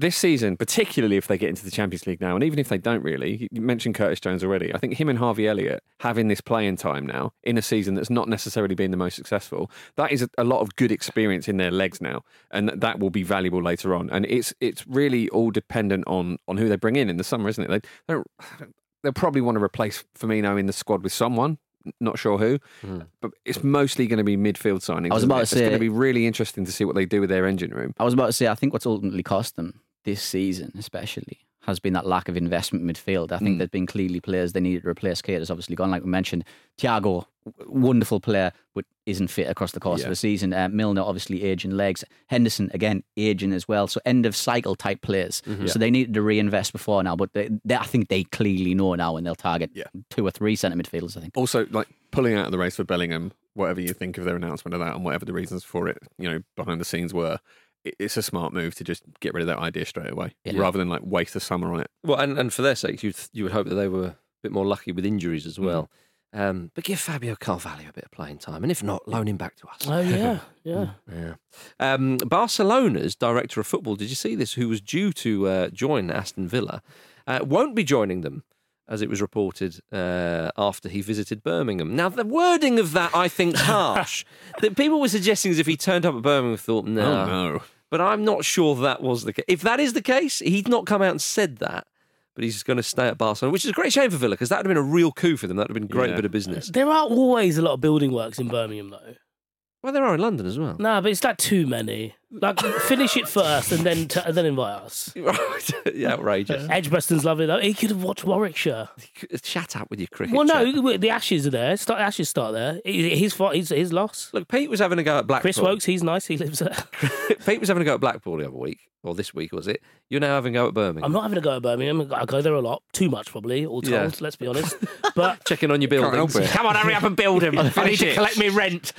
this season, particularly if they get into the Champions League now, and even if they don't really, you mentioned Curtis Jones already. I think him and Harvey Elliott having this playing time now in a season that's not necessarily been the most successful, that is a, lot of good experience in their legs now, and that will be valuable later on. And it's it's really all dependent on on who they bring in in the summer, isn't it? They don't. They'll probably want to replace Firmino in the squad with someone. Not sure who, hmm. but it's mostly going to be midfield signings. I was about it? to say It's going to be really interesting to see what they do with their engine room. I was about to say, I think what's ultimately cost them this season, especially, has been that lack of investment midfield. I think there's been clearly players they needed to replace. Keita has obviously gone, like we mentioned. Thiago, wonderful player, but isn't fit across the course Yeah. of the season. Uh, Milner, obviously aging legs. Henderson, again, aging as well. So end of cycle type players. So they needed to reinvest before now, but they, they, I think they clearly know now and they'll target Yeah. two or three centre midfielders, I think. Also, like pulling out of the race for Bellingham, whatever you think of their announcement of that and whatever the reasons for it, you know, behind the scenes were, it's a smart move to just get rid of that idea straight away Yeah. rather than like waste the summer on it. Well, and, and for their sake, you you would hope that they were a bit more lucky with injuries as well. Um, but give Fabio Carvalho a bit of playing time, and if not, loan him back to us. Oh yeah, yeah. Yeah. Um, Barcelona's director of football, did you see this? Who was due to uh, join Aston Villa, uh, won't be joining them, as it was reported uh, after he visited Birmingham. Now, the wording of that I think harsh. that people were suggesting as if he turned up at Birmingham and thought, no, Oh no. but I'm not sure that was the case. If that is the case, he'd not come out and said that. but he's going to stay at Barcelona, which is a great shame for Villa because that would have been a real coup for them. That would have been a great Yeah. bit of business. There are always a lot of building works in Birmingham, though. Well, there are in London as well. Nah, but it's like too many. Like, finish it first and then t- and then invite us. Right. yeah, outrageous. Edgbaston's lovely though. He could have watched Warwickshire. Shut up with your cricket. Well, chat. no, the Ashes are there. Start Ashes start there. He- His fault. His his loss. Look, Pete was having a go at Blackpool. Chris Woakes, he's nice. He lives there. Pete was having a go at Blackpool the other week, or this week was it? You're now having a go at Birmingham. I'm not having a go at Birmingham. I go there a lot. Too much, probably. All told. Yeah. Let's be honest. But checking on your Can't buildings. Come on, hurry up and build him. I need Finish to it. collect me rent.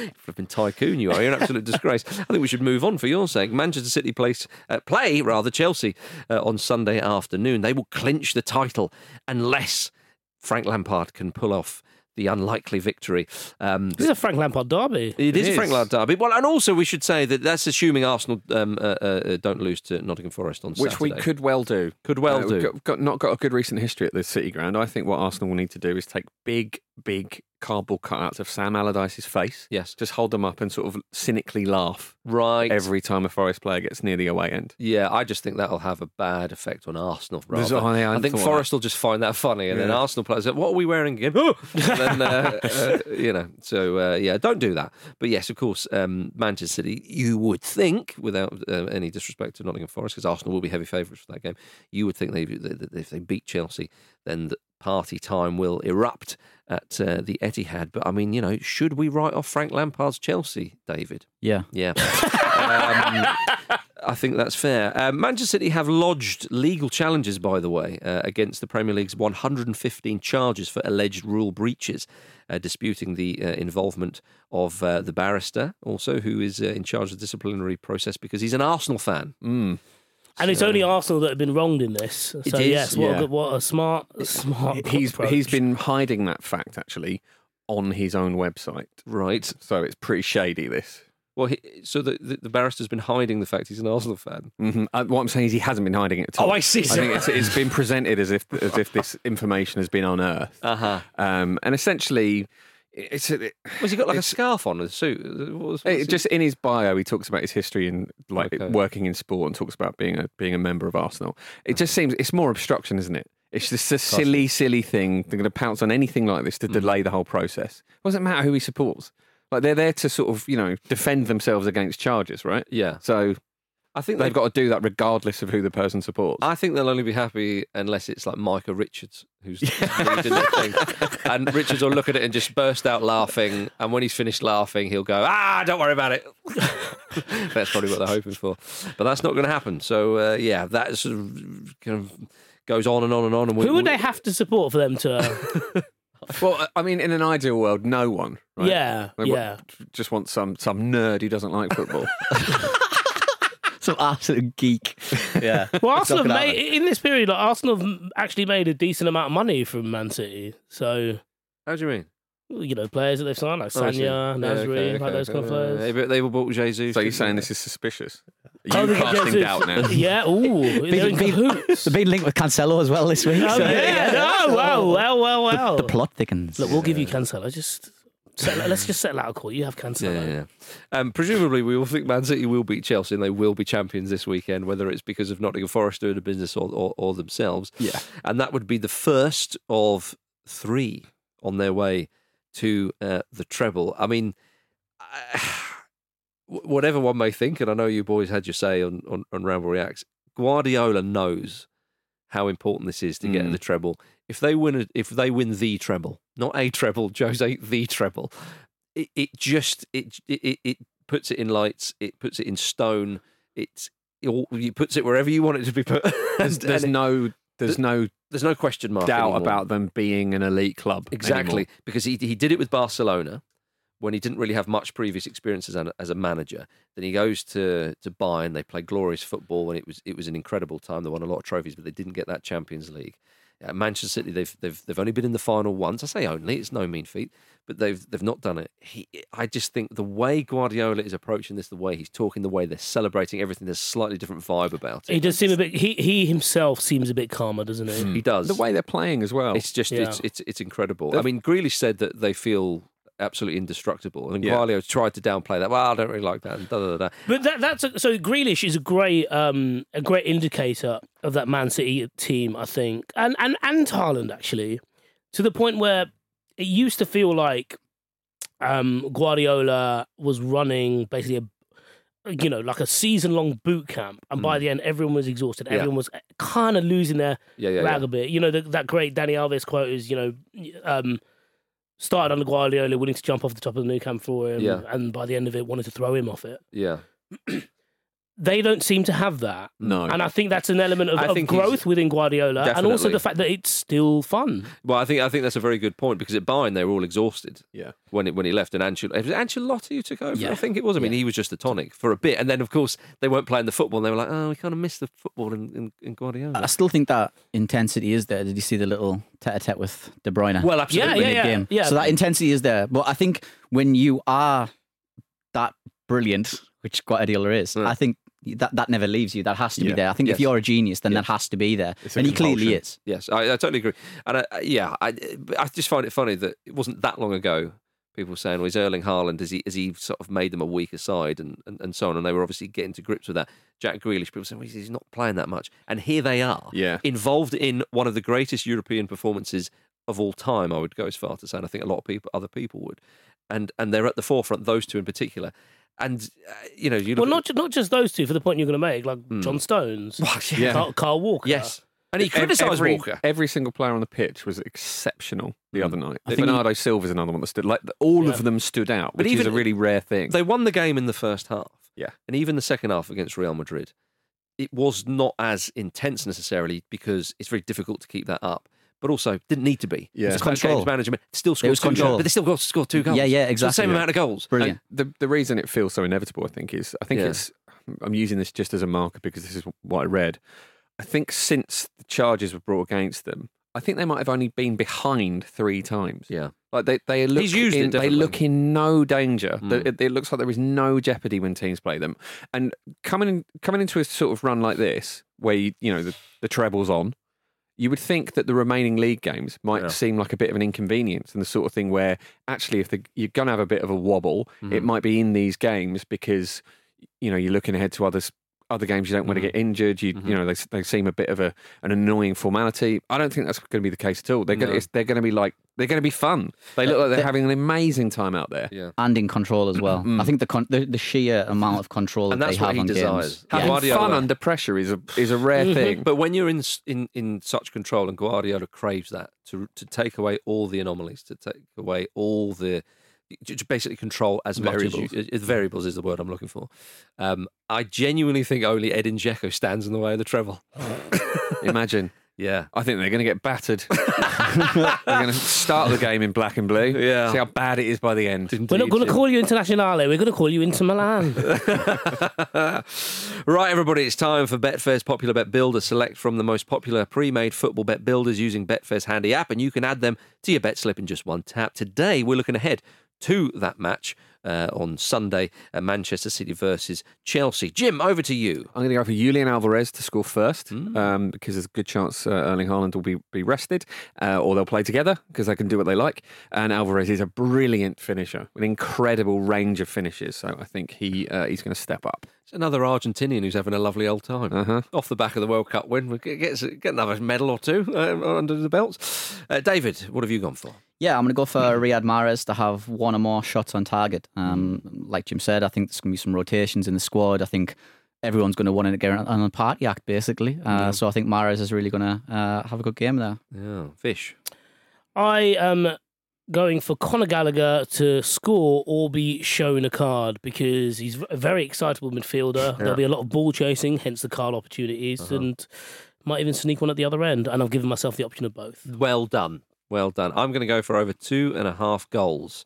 Flipping tycoon, you are. You're an absolute disgrace. I think we should move on for your sake. Manchester City place, uh, play rather Chelsea uh, on Sunday afternoon. They will clinch the title unless Frank Lampard can pull off the unlikely victory. Um, this is a Frank Lampard derby. It is It a Frank. Lampard derby. Well, and also we should say that that's assuming Arsenal um, uh, uh, don't lose to Nottingham Forest on Which we could well do. Could well Uh, do. We've got, got, not got a good recent history at the City Ground. I think what Arsenal will need to do is take big, big cardboard cutouts of Sam Allardyce's face. Yes. Just hold them up and sort of cynically laugh Right. every time a Forest player gets near the away end. Yeah, I just think that'll have a bad effect on Arsenal. There's- Rather. oh, yeah, I I think thought Forest will just find that funny, and then Yeah. Arsenal players, go, what are we wearing again? And then, uh, uh, you know, so uh, yeah, don't do that. But yes, of course, um, Manchester City, you would think, without uh, any disrespect to Nottingham Forest, because Arsenal will be heavy favourites for that game, you would think they, that that if they beat Chelsea, then the party time will erupt at uh, the Etihad. But I mean, you know, should we write off Frank Lampard's Chelsea, David? Yeah. Yeah. um, I think that's fair. Uh, Manchester City have lodged legal challenges, by the way, uh, against the Premier League's 115 charges for alleged rule breaches, uh, disputing the uh, involvement of uh, the barrister, also, who is uh, in charge of the disciplinary process because he's an Arsenal fan. Mm. And it's only Arsenal that have been wronged in this. So is, yes, what, yeah. a, what a smart, smart. He's approach. he's been hiding that fact actually on his own website. Right. So it's pretty shady. This. Well, he, so the, the, the barrister's been hiding the fact he's an Arsenal fan. hmm Uh, what I'm saying is he hasn't been hiding it at all. Oh, I see. I think it's, it's been presented as if as if this information has been unearthed. Uh huh. Um, and essentially, it's it, Was he got like a scarf on, a suit? What was- it- what's just in his bio, he talks about his history and like Okay. working in sport and talks about being a being a member of Arsenal. It just seems it's more obstruction, isn't it? It's just a silly, silly thing. They're going to pounce on anything like this Mm. to delay the whole process. It doesn't matter who he supports. Like they're there to sort of you know defend themselves against charges, right? Yeah. So I think they've got to do that regardless of who the person supports. I think they'll only be happy unless it's like Micah Richards who's leading the thing. And Richards will look at it and just burst out laughing. And when he's finished laughing, he'll go, ah, don't worry about it. that's probably what they're hoping for. But that's not going to happen. So, uh, yeah, that sort of kind of goes on and on and on. And we, Who would we- they have to support for them to? well, I mean, in an ideal world, no one. Right? Yeah, They wa- yeah. Just want some some nerd who doesn't like football. Some absolute geek. Yeah. Well, Arsenal have made, in this period, like, Arsenal have actually made a decent amount of money from Man City. So How do you mean? you know, players that they've signed like Oh, Sagna, Yeah, Nasri, okay, like okay, those kind of players. Yeah, but they were bought Jesus. so you're saying this is suspicious? Oh, You they get casting Jesus. doubt now. Yeah. Ooh, they're in been- cahoots. They've been linked with Cancelo as well this week. Oh so- yeah. Oh wow. Well. Well. Well. The plot thickens. Look, we'll give you Cancelo. Just settle, let's just settle out a call. You have Cancelo. Yeah, yeah, yeah. Um, presumably, we all think Man City will beat Chelsea and they will be champions this weekend, whether it's because of Nottingham Forest doing the business or, or, or themselves. Yeah. And that would be the first of three on their way to uh, the treble. I mean, I- whatever one may think, and I know you boys had your say on, on, on Ramble Reacts, Guardiola knows how important this is to get Mm. the treble. If they win, a, if they win the treble, not a treble, Jose, the treble, it, it just it, it it puts it in lights. It puts it in stone. It, all- it puts it wherever you want it to be put. There's, there's it- no there's no there's no question mark doubt anymore. about them being an elite club. exactly anymore. because he he did it with Barcelona when he didn't really have much previous experience as a, as a manager. Then he goes to to Bayern. They play glorious football, and it was it was an incredible time. They won a lot of trophies, but they didn't get that Champions League. At Manchester City, they've they've they've only been in the final once. I say only; it's no mean feat, but they've they've not done it. He, I just think the way Guardiola is approaching this, the way he's talking, the way they're celebrating everything, there's a slightly different vibe about it. He does seem a bit. He he himself seems a bit calmer, doesn't he? He does. The way they're playing as well. It's just Yeah. it's it's it's incredible. I They've- mean, Grealish said that they feel absolutely indestructible. And Yeah. Guardiola tried to downplay that. Well, I don't really like that. And da, da, da, da. But that, that's a, so Grealish is a great um, a great indicator of that Man City team, I think, and and and Haaland actually, to the point where it used to feel like um, Guardiola was running basically a you know like a season long boot camp, and by the end everyone was exhausted. Mm. Yeah. Everyone was kind of losing their Yeah, yeah, rag yeah. a bit. You know the, that great Dani Alves quote is you know. Um, Started under Guardiola, willing to jump off the top of the Nou Camp for him, um, Yeah. and by the end of it, wanted to throw him off it Yeah. they don't seem to have that. No. And I think that's an element of, I of think he's- growth within Guardiola and also the fact that it's still fun. Well, I think I think that's a very good point because at Bayern they were all exhausted. Yeah. When it, when he left, and Ancel- was Ancelotti who took over. Yeah. I think it was. I mean, he was just a tonic for a bit, and then of course they weren't playing the football. and They were like, oh, we kind of missed the football in, in, in Guardiola. I still think that intensity is there. Did you see the little tete-a-tete with De Bruyne? well, Yeah, absolutely. yeah, in yeah. game? yeah. So that intensity is there. But I think when you are that brilliant, which Guardiola is, Yeah. I think that that never leaves you. That has to be there. I think Yes. if you're a genius, then Yes. that has to be there, It's and he clearly is. Yes, I, I totally agree. And I, I- yeah, I, I just find it funny that it wasn't that long ago. People were saying, "Well, is Erling Haaland? Has he, has he sort of made them a weaker side and, and, and so on?" And they were obviously getting to grips with that. Jack Grealish, people saying, well, "He's not playing that much," and here they are, Yeah. involved in one of the greatest European performances of all time. I would go as far to say, and I think a lot of people, other people would, and and they're at the forefront. Those two in particular, and uh, you know, you look well, at- not ju- not just those two. For the point you're going to make, like John Stones, Yeah. Carl, Carl Walker. yes, and he criticised every, Walker. Every single player on the pitch was exceptional the other night. I think Bernardo Silva's another one that stood like all Yeah. of them stood out, But which is a really rare thing. They won the game in the first half. Yeah. And even the second half against Real Madrid, it was not as intense necessarily because it's very difficult to keep that up. But also didn't need to be. Yeah. It's It's about control. games management. Still scored was two control. goals, but they still got to score two goals. Yeah, yeah, It's the exactly. same Yeah. amount of goals. Brilliant. And the the reason it feels so inevitable, I think, is I think Yeah. it's I'm using this just as a marker because this is what I read. I think since the charges were brought against them, I think they might have only been behind three times. Yeah. Like they, they look He's used in, they look in no danger. Mm. It, it looks like there is no jeopardy when teams play them. And coming in, coming into a sort of run like this, where you, you know the, the treble's on, you would think that the remaining league games might Yeah. seem like a bit of an inconvenience and the sort of thing where actually if the, you're going to have a bit of a wobble, Mm-hmm. it might be in these games because you know you're looking ahead to others. Other games you don't want to Mhm. get injured. You Mhm. you know they they seem a bit of a an annoying formality. I don't think that's going to be the case at all. They're going to, they're going to be like they're going to be fun. They look like they're they- having an amazing time out there. Yeah. and in control as well. Mm. I think the, con- the the sheer amount of control And that that's they what have he on desires. games. Having Yeah. Guardiola- fun under pressure is a is a rare thing. But when you're in in in such control, and Guardiola craves that to to take away all the anomalies, to take away all the to to basically control as much as you, Variables. uh, variables is the word I'm looking for. Um, I genuinely think only Edin Dzeko stands in the way of the treble. Imagine. Yeah, I think they're going to get battered. they're going to start the game in black and blue. Yeah. See how bad it is by the end. We're not going to call you Internationale. We're going to call you Inter Milan. right, everybody, it's time for Betfair's Popular Bet Builder. Select from the most popular pre made football bet builders using Betfair's handy app, and you can add them to your bet slip in just one tap. Today, we're looking ahead to that match uh, on Sunday at Manchester City versus Chelsea. Jim, over to you. I'm going to go for Julian Alvarez to score first um, because there's a good chance uh, Erling Haaland will be, be rested uh, or they'll play together because they can do what they like. And Alvarez is a brilliant finisher with incredible range of finishes. So I think he uh, he's going to step up. It's another Argentinian who's having a lovely old time. Uh-huh. Off the back of the World Cup win, we get, get, get another medal or two uh, under the belts. Uh, David, what have you gone for? Yeah, I'm going to go for Riyad Mahrez to have one or more shots on target. Um, like Jim said, I think there's going to be some rotations in the squad. I think everyone's going to want to get on a party act, basically. Uh, So I think Mahrez is really going to uh, have a good game there. Yeah, Vish. I am going for Conor Gallagher to score or be shown a card because he's a very excitable midfielder. There'll be a lot of ball chasing, hence the card opportunities, and might even sneak one at the other end. And I've given myself the option of both. Well done. Well done. I'm going to go for over two and a half goals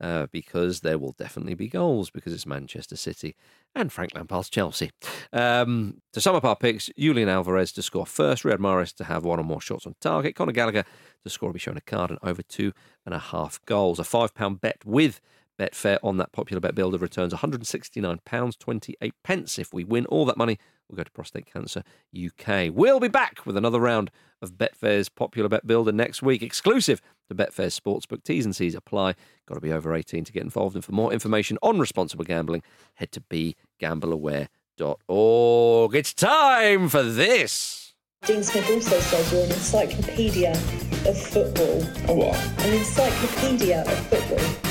uh, because there will definitely be goals because it's Manchester City and Frank Lampard's Chelsea. Um, to sum up our picks, Julian Alvarez to score first, Riyad Mahrez to have one or more shots on target, Conor Gallagher to score or be shown a card and over two and a half goals. A £5 bet with Betfair on that popular bet builder returns £169.28 pence. If we win all that money, we'll go to Prostate Cancer UK. We'll be back with another round of Betfair's popular bet builder next week, exclusive to Betfair's Sportsbook. T's and C's apply. Got to be over 18 to get involved. And for more information on responsible gambling, head to begambleaware.org. It's time for this. Dean Smith also says you're an encyclopedia of football. A what? An encyclopedia of football.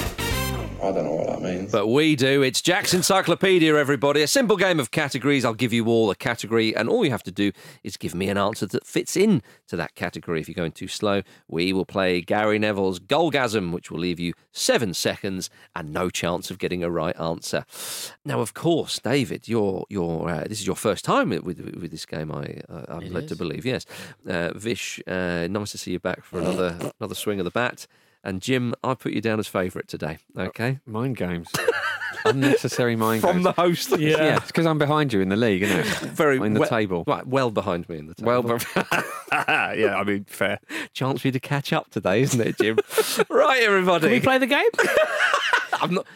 I don't know what that means. But we do. It's Jack's Encyclopedia, everybody. A simple game of categories. I'll give you all a category, and all you have to do is give me an answer that fits in to that category. If you're going too slow, we will play Gary Neville's Goalgasm, which will leave you seven seconds and no chance of getting a right answer. Now, of course, David, you're, you're, uh, this is your first time with, with this game, I, uh, I'm It led to believe. Yes. Uh, Vish, uh, nice to see you back for another, another swing of the bat. And Jim, I put you down as favourite today. Okay. Mind games. Unnecessary mind games. From games. the host. Yeah. yeah, it's because I'm behind you in the league, isn't it? Very in the well- table. Right, well behind me in the table. Well, but yeah, I mean, fair. chance for you to catch up today, isn't it, Jim? right, everybody. Can we play the game? I'm not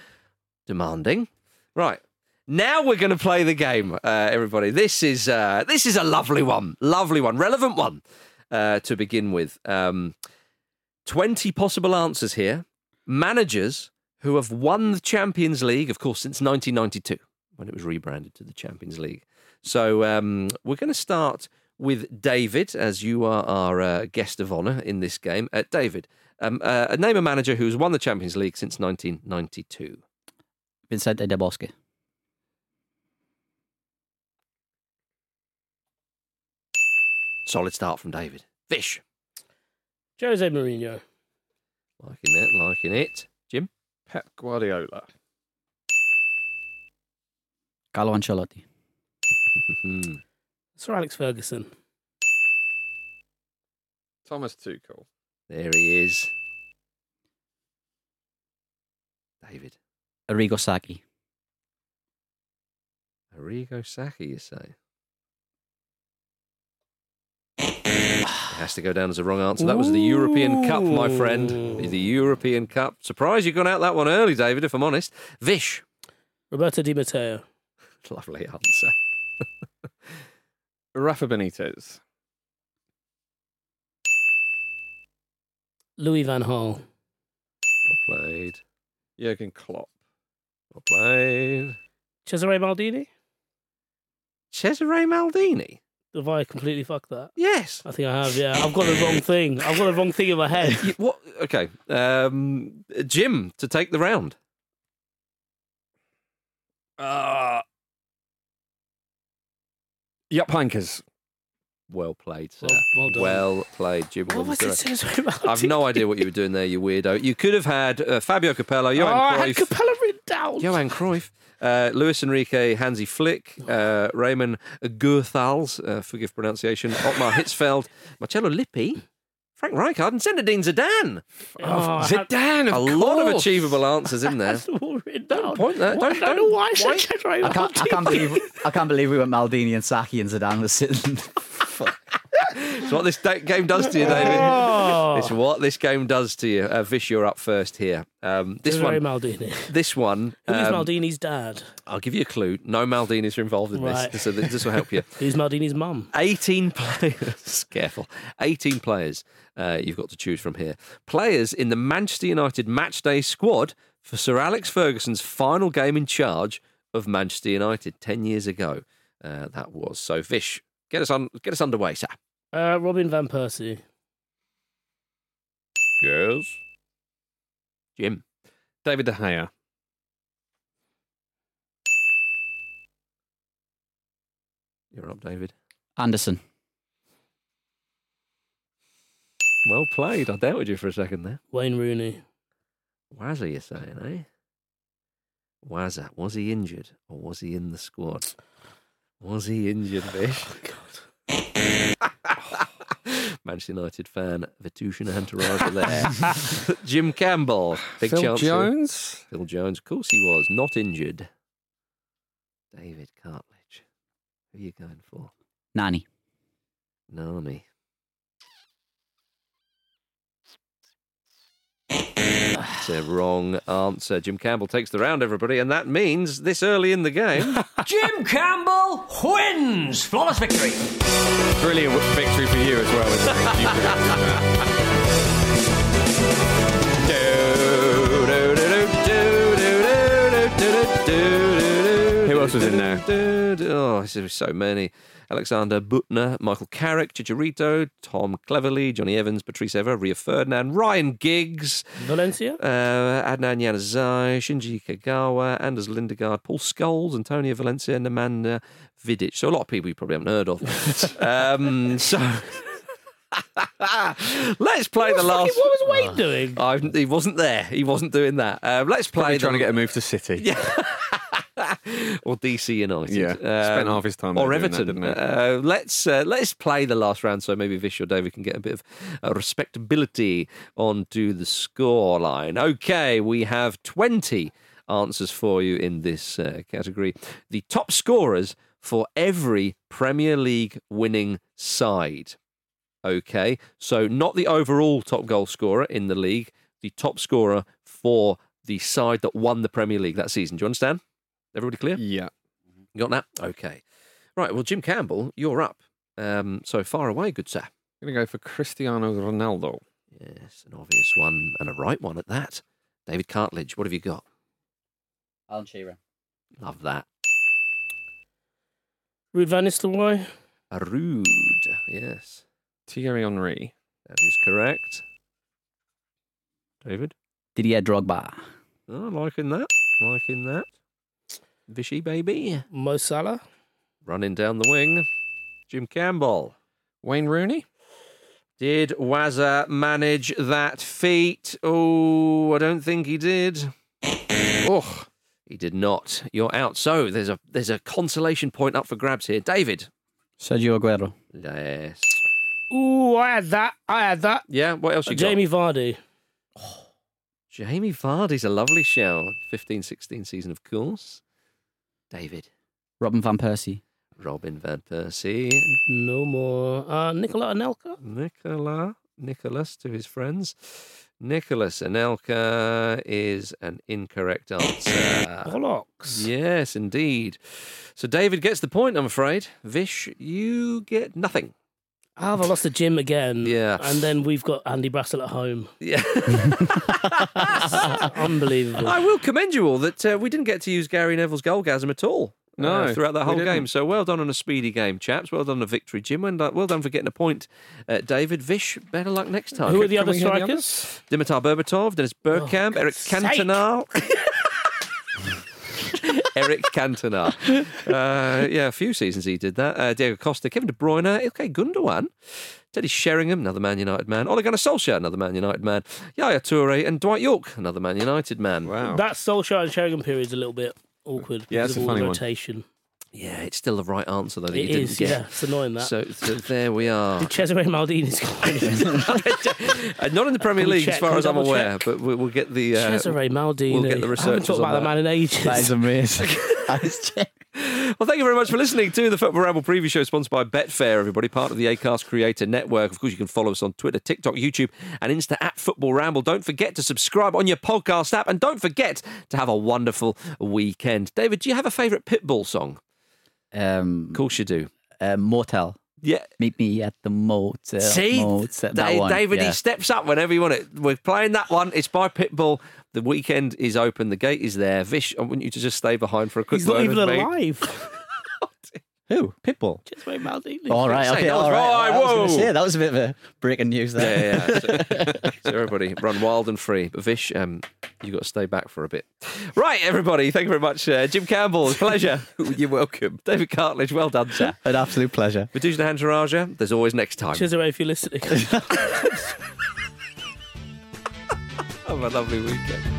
demanding. Right. Now we're going to play the game, uh, everybody. This is uh, this is a lovely one, lovely one, relevant one uh, to begin with. Um, Twenty possible answers here. Managers who have won the Champions League, of course, since 1992 when it was rebranded to the Champions League. So um, we're going to start with David, as you are our uh, guest of honour in this game. Uh, David, um, uh, name a manager who's won the Champions League since 1992. Vincente de Bosque. Solid start from David. Vish. Jose Mourinho. Liking it, liking it. Jim. Pep Guardiola. Carlo Ancelotti. Sir Alex Ferguson. Thomas Tuchel. there he is. David. Arrigo Sacchi. Arrigo Sacchi, you say? Has to go down as a wrong answer. That was the European Cup, my friend. The European Cup. Surprise you got out that one early, David, if I'm honest. Vish. Roberto Di Matteo. Lovely answer. Rafa Benitez. Louis Van Gaal. Well played. Jurgen Klopp. Well played. Cesare Maldini. Cesare Maldini. Have I completely fucked that? Yes. I think I have, yeah. I've got the wrong thing. I've got the wrong thing in my head. What? Okay. Um, Jim to take the round. Uh, Jupp Heynckes. Well played, sir. Well- well done. Well played, Jim. What was it the- Cesare I've no idea what you were doing there, you weirdo. You could have had uh, Fabio Capello, Oh, Johan I had Cruyff, Capello written down. Johan Cruyff, uh, Luis Enrique, Hansi Flick, uh, Raymond Goethals, uh, forgive pronunciation, Otmar Hitzfeld, Marcello Lippi, Frank Rijkaard, and Zinedine Zidane. Oh, Zidane, of A lot of achievable answers in there. That's all written Don't point that. Why- Don't- I don't know don't- why I why- said Cesare I can't, I can't believe I can't believe we went Maldini and Sacchi and Zidane was sitting. It's what this game does to you, David. Oh. It's what this game does to you. Uh, Vish, you're up first here. Um, this one, Maldini. this one. Who is um, Maldini's dad? I'll give you a clue. No Maldinis are involved in Right. this, so th- this will help you. Who's Maldini's mum? 18 players. Careful. 18 players uh, you've got to choose from here. Players in the Manchester United matchday squad for Sir Alex Ferguson's final game in charge of Manchester United 10 years ago. Uh, that was. So, Vish, get us on. Get us underway, sir. Uh, Robin Van Persie. Yes. Jim. David De Gea. You're up, David. Anderson. Well played. I doubted you for a second there. Wayne Rooney. Wazza, you're saying, eh? Wazza. Was he injured or was he in the squad? Was he injured, Vish? Manchester United fan, Vithushan entourage are there. Jim Campbell. Big Phil chance. here. Jones. Phil Jones. Of course he was. Not injured. David Cartledge. Who are you going for? Nani. Nani. It's a wrong answer. Jim Campbell takes the round, everybody, and that means this early in the game. Jim Campbell wins! Flawless victory. Brilliant victory for you as well. Isn't it? You predicted that. Who else was in there? Oh, there's so many. Alexander Büttner, Michael Carrick, Chicharito, Tom Cleverley, Jonny Evans, Patrice Evra, Rio Ferdinand, Ryan Giggs, Valencia? uh, Adnan Januzaj, Shinji Kagawa, Anders Lindegaard, Paul Scholes, Antonio Valencia, and Nemanja Vidic. So a lot of people you probably haven't heard of. um, so let's play the last. What was Wade doing? I've, he wasn't there. He wasn't doing that. Um, let's play Probably the, trying to get a move to City. Yeah. or DC United. Yeah, spent half his time Or that, Everton. didn't uh, let's uh, let's play the last round, so maybe Vish or David can get a bit of uh, respectability onto the score line. Okay, we have twenty answers for you in this uh, category. The top scorers for every Premier League winning side. Okay, so not the overall top goal scorer in the league, the top scorer for the side that won the Premier League that season. Do you understand? Everybody clear? Yeah. You got that? Okay. Right, well, Jim Campbell, you're up. Um, so far away, good sir. I'm going to go for Cristiano Ronaldo. Yes, an obvious one and a right one at that. David Cartledge, what have you got? Alan Shearer. Love that. Ruud van Nistelrooy? A rude. Yes, Thierry Henry. that is correct. David? Didier Drogba. Oh, liking that. Liking that. Vishy, baby. Mo Salah? Running down the wing. Jim Campbell. Wayne Rooney. Did Wazza manage that feat? Oh, I don't think he did. Oh, he did not. You're out. So there's a there's a consolation point up for grabs here. David. Sergio Aguero. Yes. Ooh, I had that. I had that. Yeah. What else you got? Jamie Vardy. Jamie Vardy's a lovely shout. 15-16 season, of course. David. Robin van Persie. Robin van Persie. No more. Uh, Nicola Anelka? Nicola. Nicholas to his friends. Nicholas Anelka is an incorrect answer. Bollocks. Yes, indeed. So David gets the point, I'm afraid. Vish, you get nothing. Ah, I've lost the gym again. Yeah. And then we've got Andy Brassell at home. Yeah. Unbelievable. I will commend you all that uh, we didn't get to use Gary Neville's goalgasm at all. uh, No, throughout the whole game. So well done on a speedy game, chaps. Well done on a victory, Jim. Well done, well done for getting a point, uh, David. Vish, better luck next time. Who are the Can other we hear the strikers? Dimitar Berbatov, Dennis Bergkamp, Eric sake. Cantona. Eric Cantona. Uh, yeah, a few seasons he did that. Uh, Diego Costa, Kevin De Bruyne, Ilkay Gundogan, Teddy Sheringham, another Man United man, Ole Gunnar Solskjaer, another Man United man, Yaya Toure, and Dwight Yorke, another Man United man. Wow. That Solskjaer and Sheringham period is a little bit awkward Yeah, because it's of a all the funny one. rotation. Yeah, it's still the right answer, though, that It you didn't get. yeah. It's annoying that. So, so there we are. Did Cesare Maldini's going? Uh, not in the Premier League, check? as far as I'm double aware, check? but we'll, we'll get the. Uh, Cesare Maldini. we'll get the I haven't researchers talked about on that man in ages. That is amazing. That is Well, thank you very much for listening to the Football Ramble preview show sponsored by Betfair, everybody, part of the ACAST Creator Network. Of course, you can follow us on Twitter, TikTok, YouTube, and Insta at Football Ramble. Don't forget to subscribe on your podcast app, and don't forget to have a wonderful weekend. David, do you have a favourite Pitbull song? Um, Of course you do. uh, Motel. Yeah. Meet me at the motel. See, motel. That Da- David, yeah. he steps up whenever you want it. We're playing that one. It's by Pitbull. The weekend is open. The gate is there. Vish, I want you to just stay behind for a quick He's not even with me. alive. Who? Pitbull. Cesare Maldini. All right, Say okay, that was all right. right, I was gonna whoa. say, that was a bit of a breaking news there. Yeah, yeah. So, so everybody run wild and free. But Vish, um, you got to stay back for a bit. Right, everybody. Thank you very much. Uh, Jim Campbell, pleasure. You're welcome. David Cartledge, well done, sir. An absolute pleasure. Vithushan Ehantharajah, there's always next time. Cesare, if you're listening. Have a lovely weekend.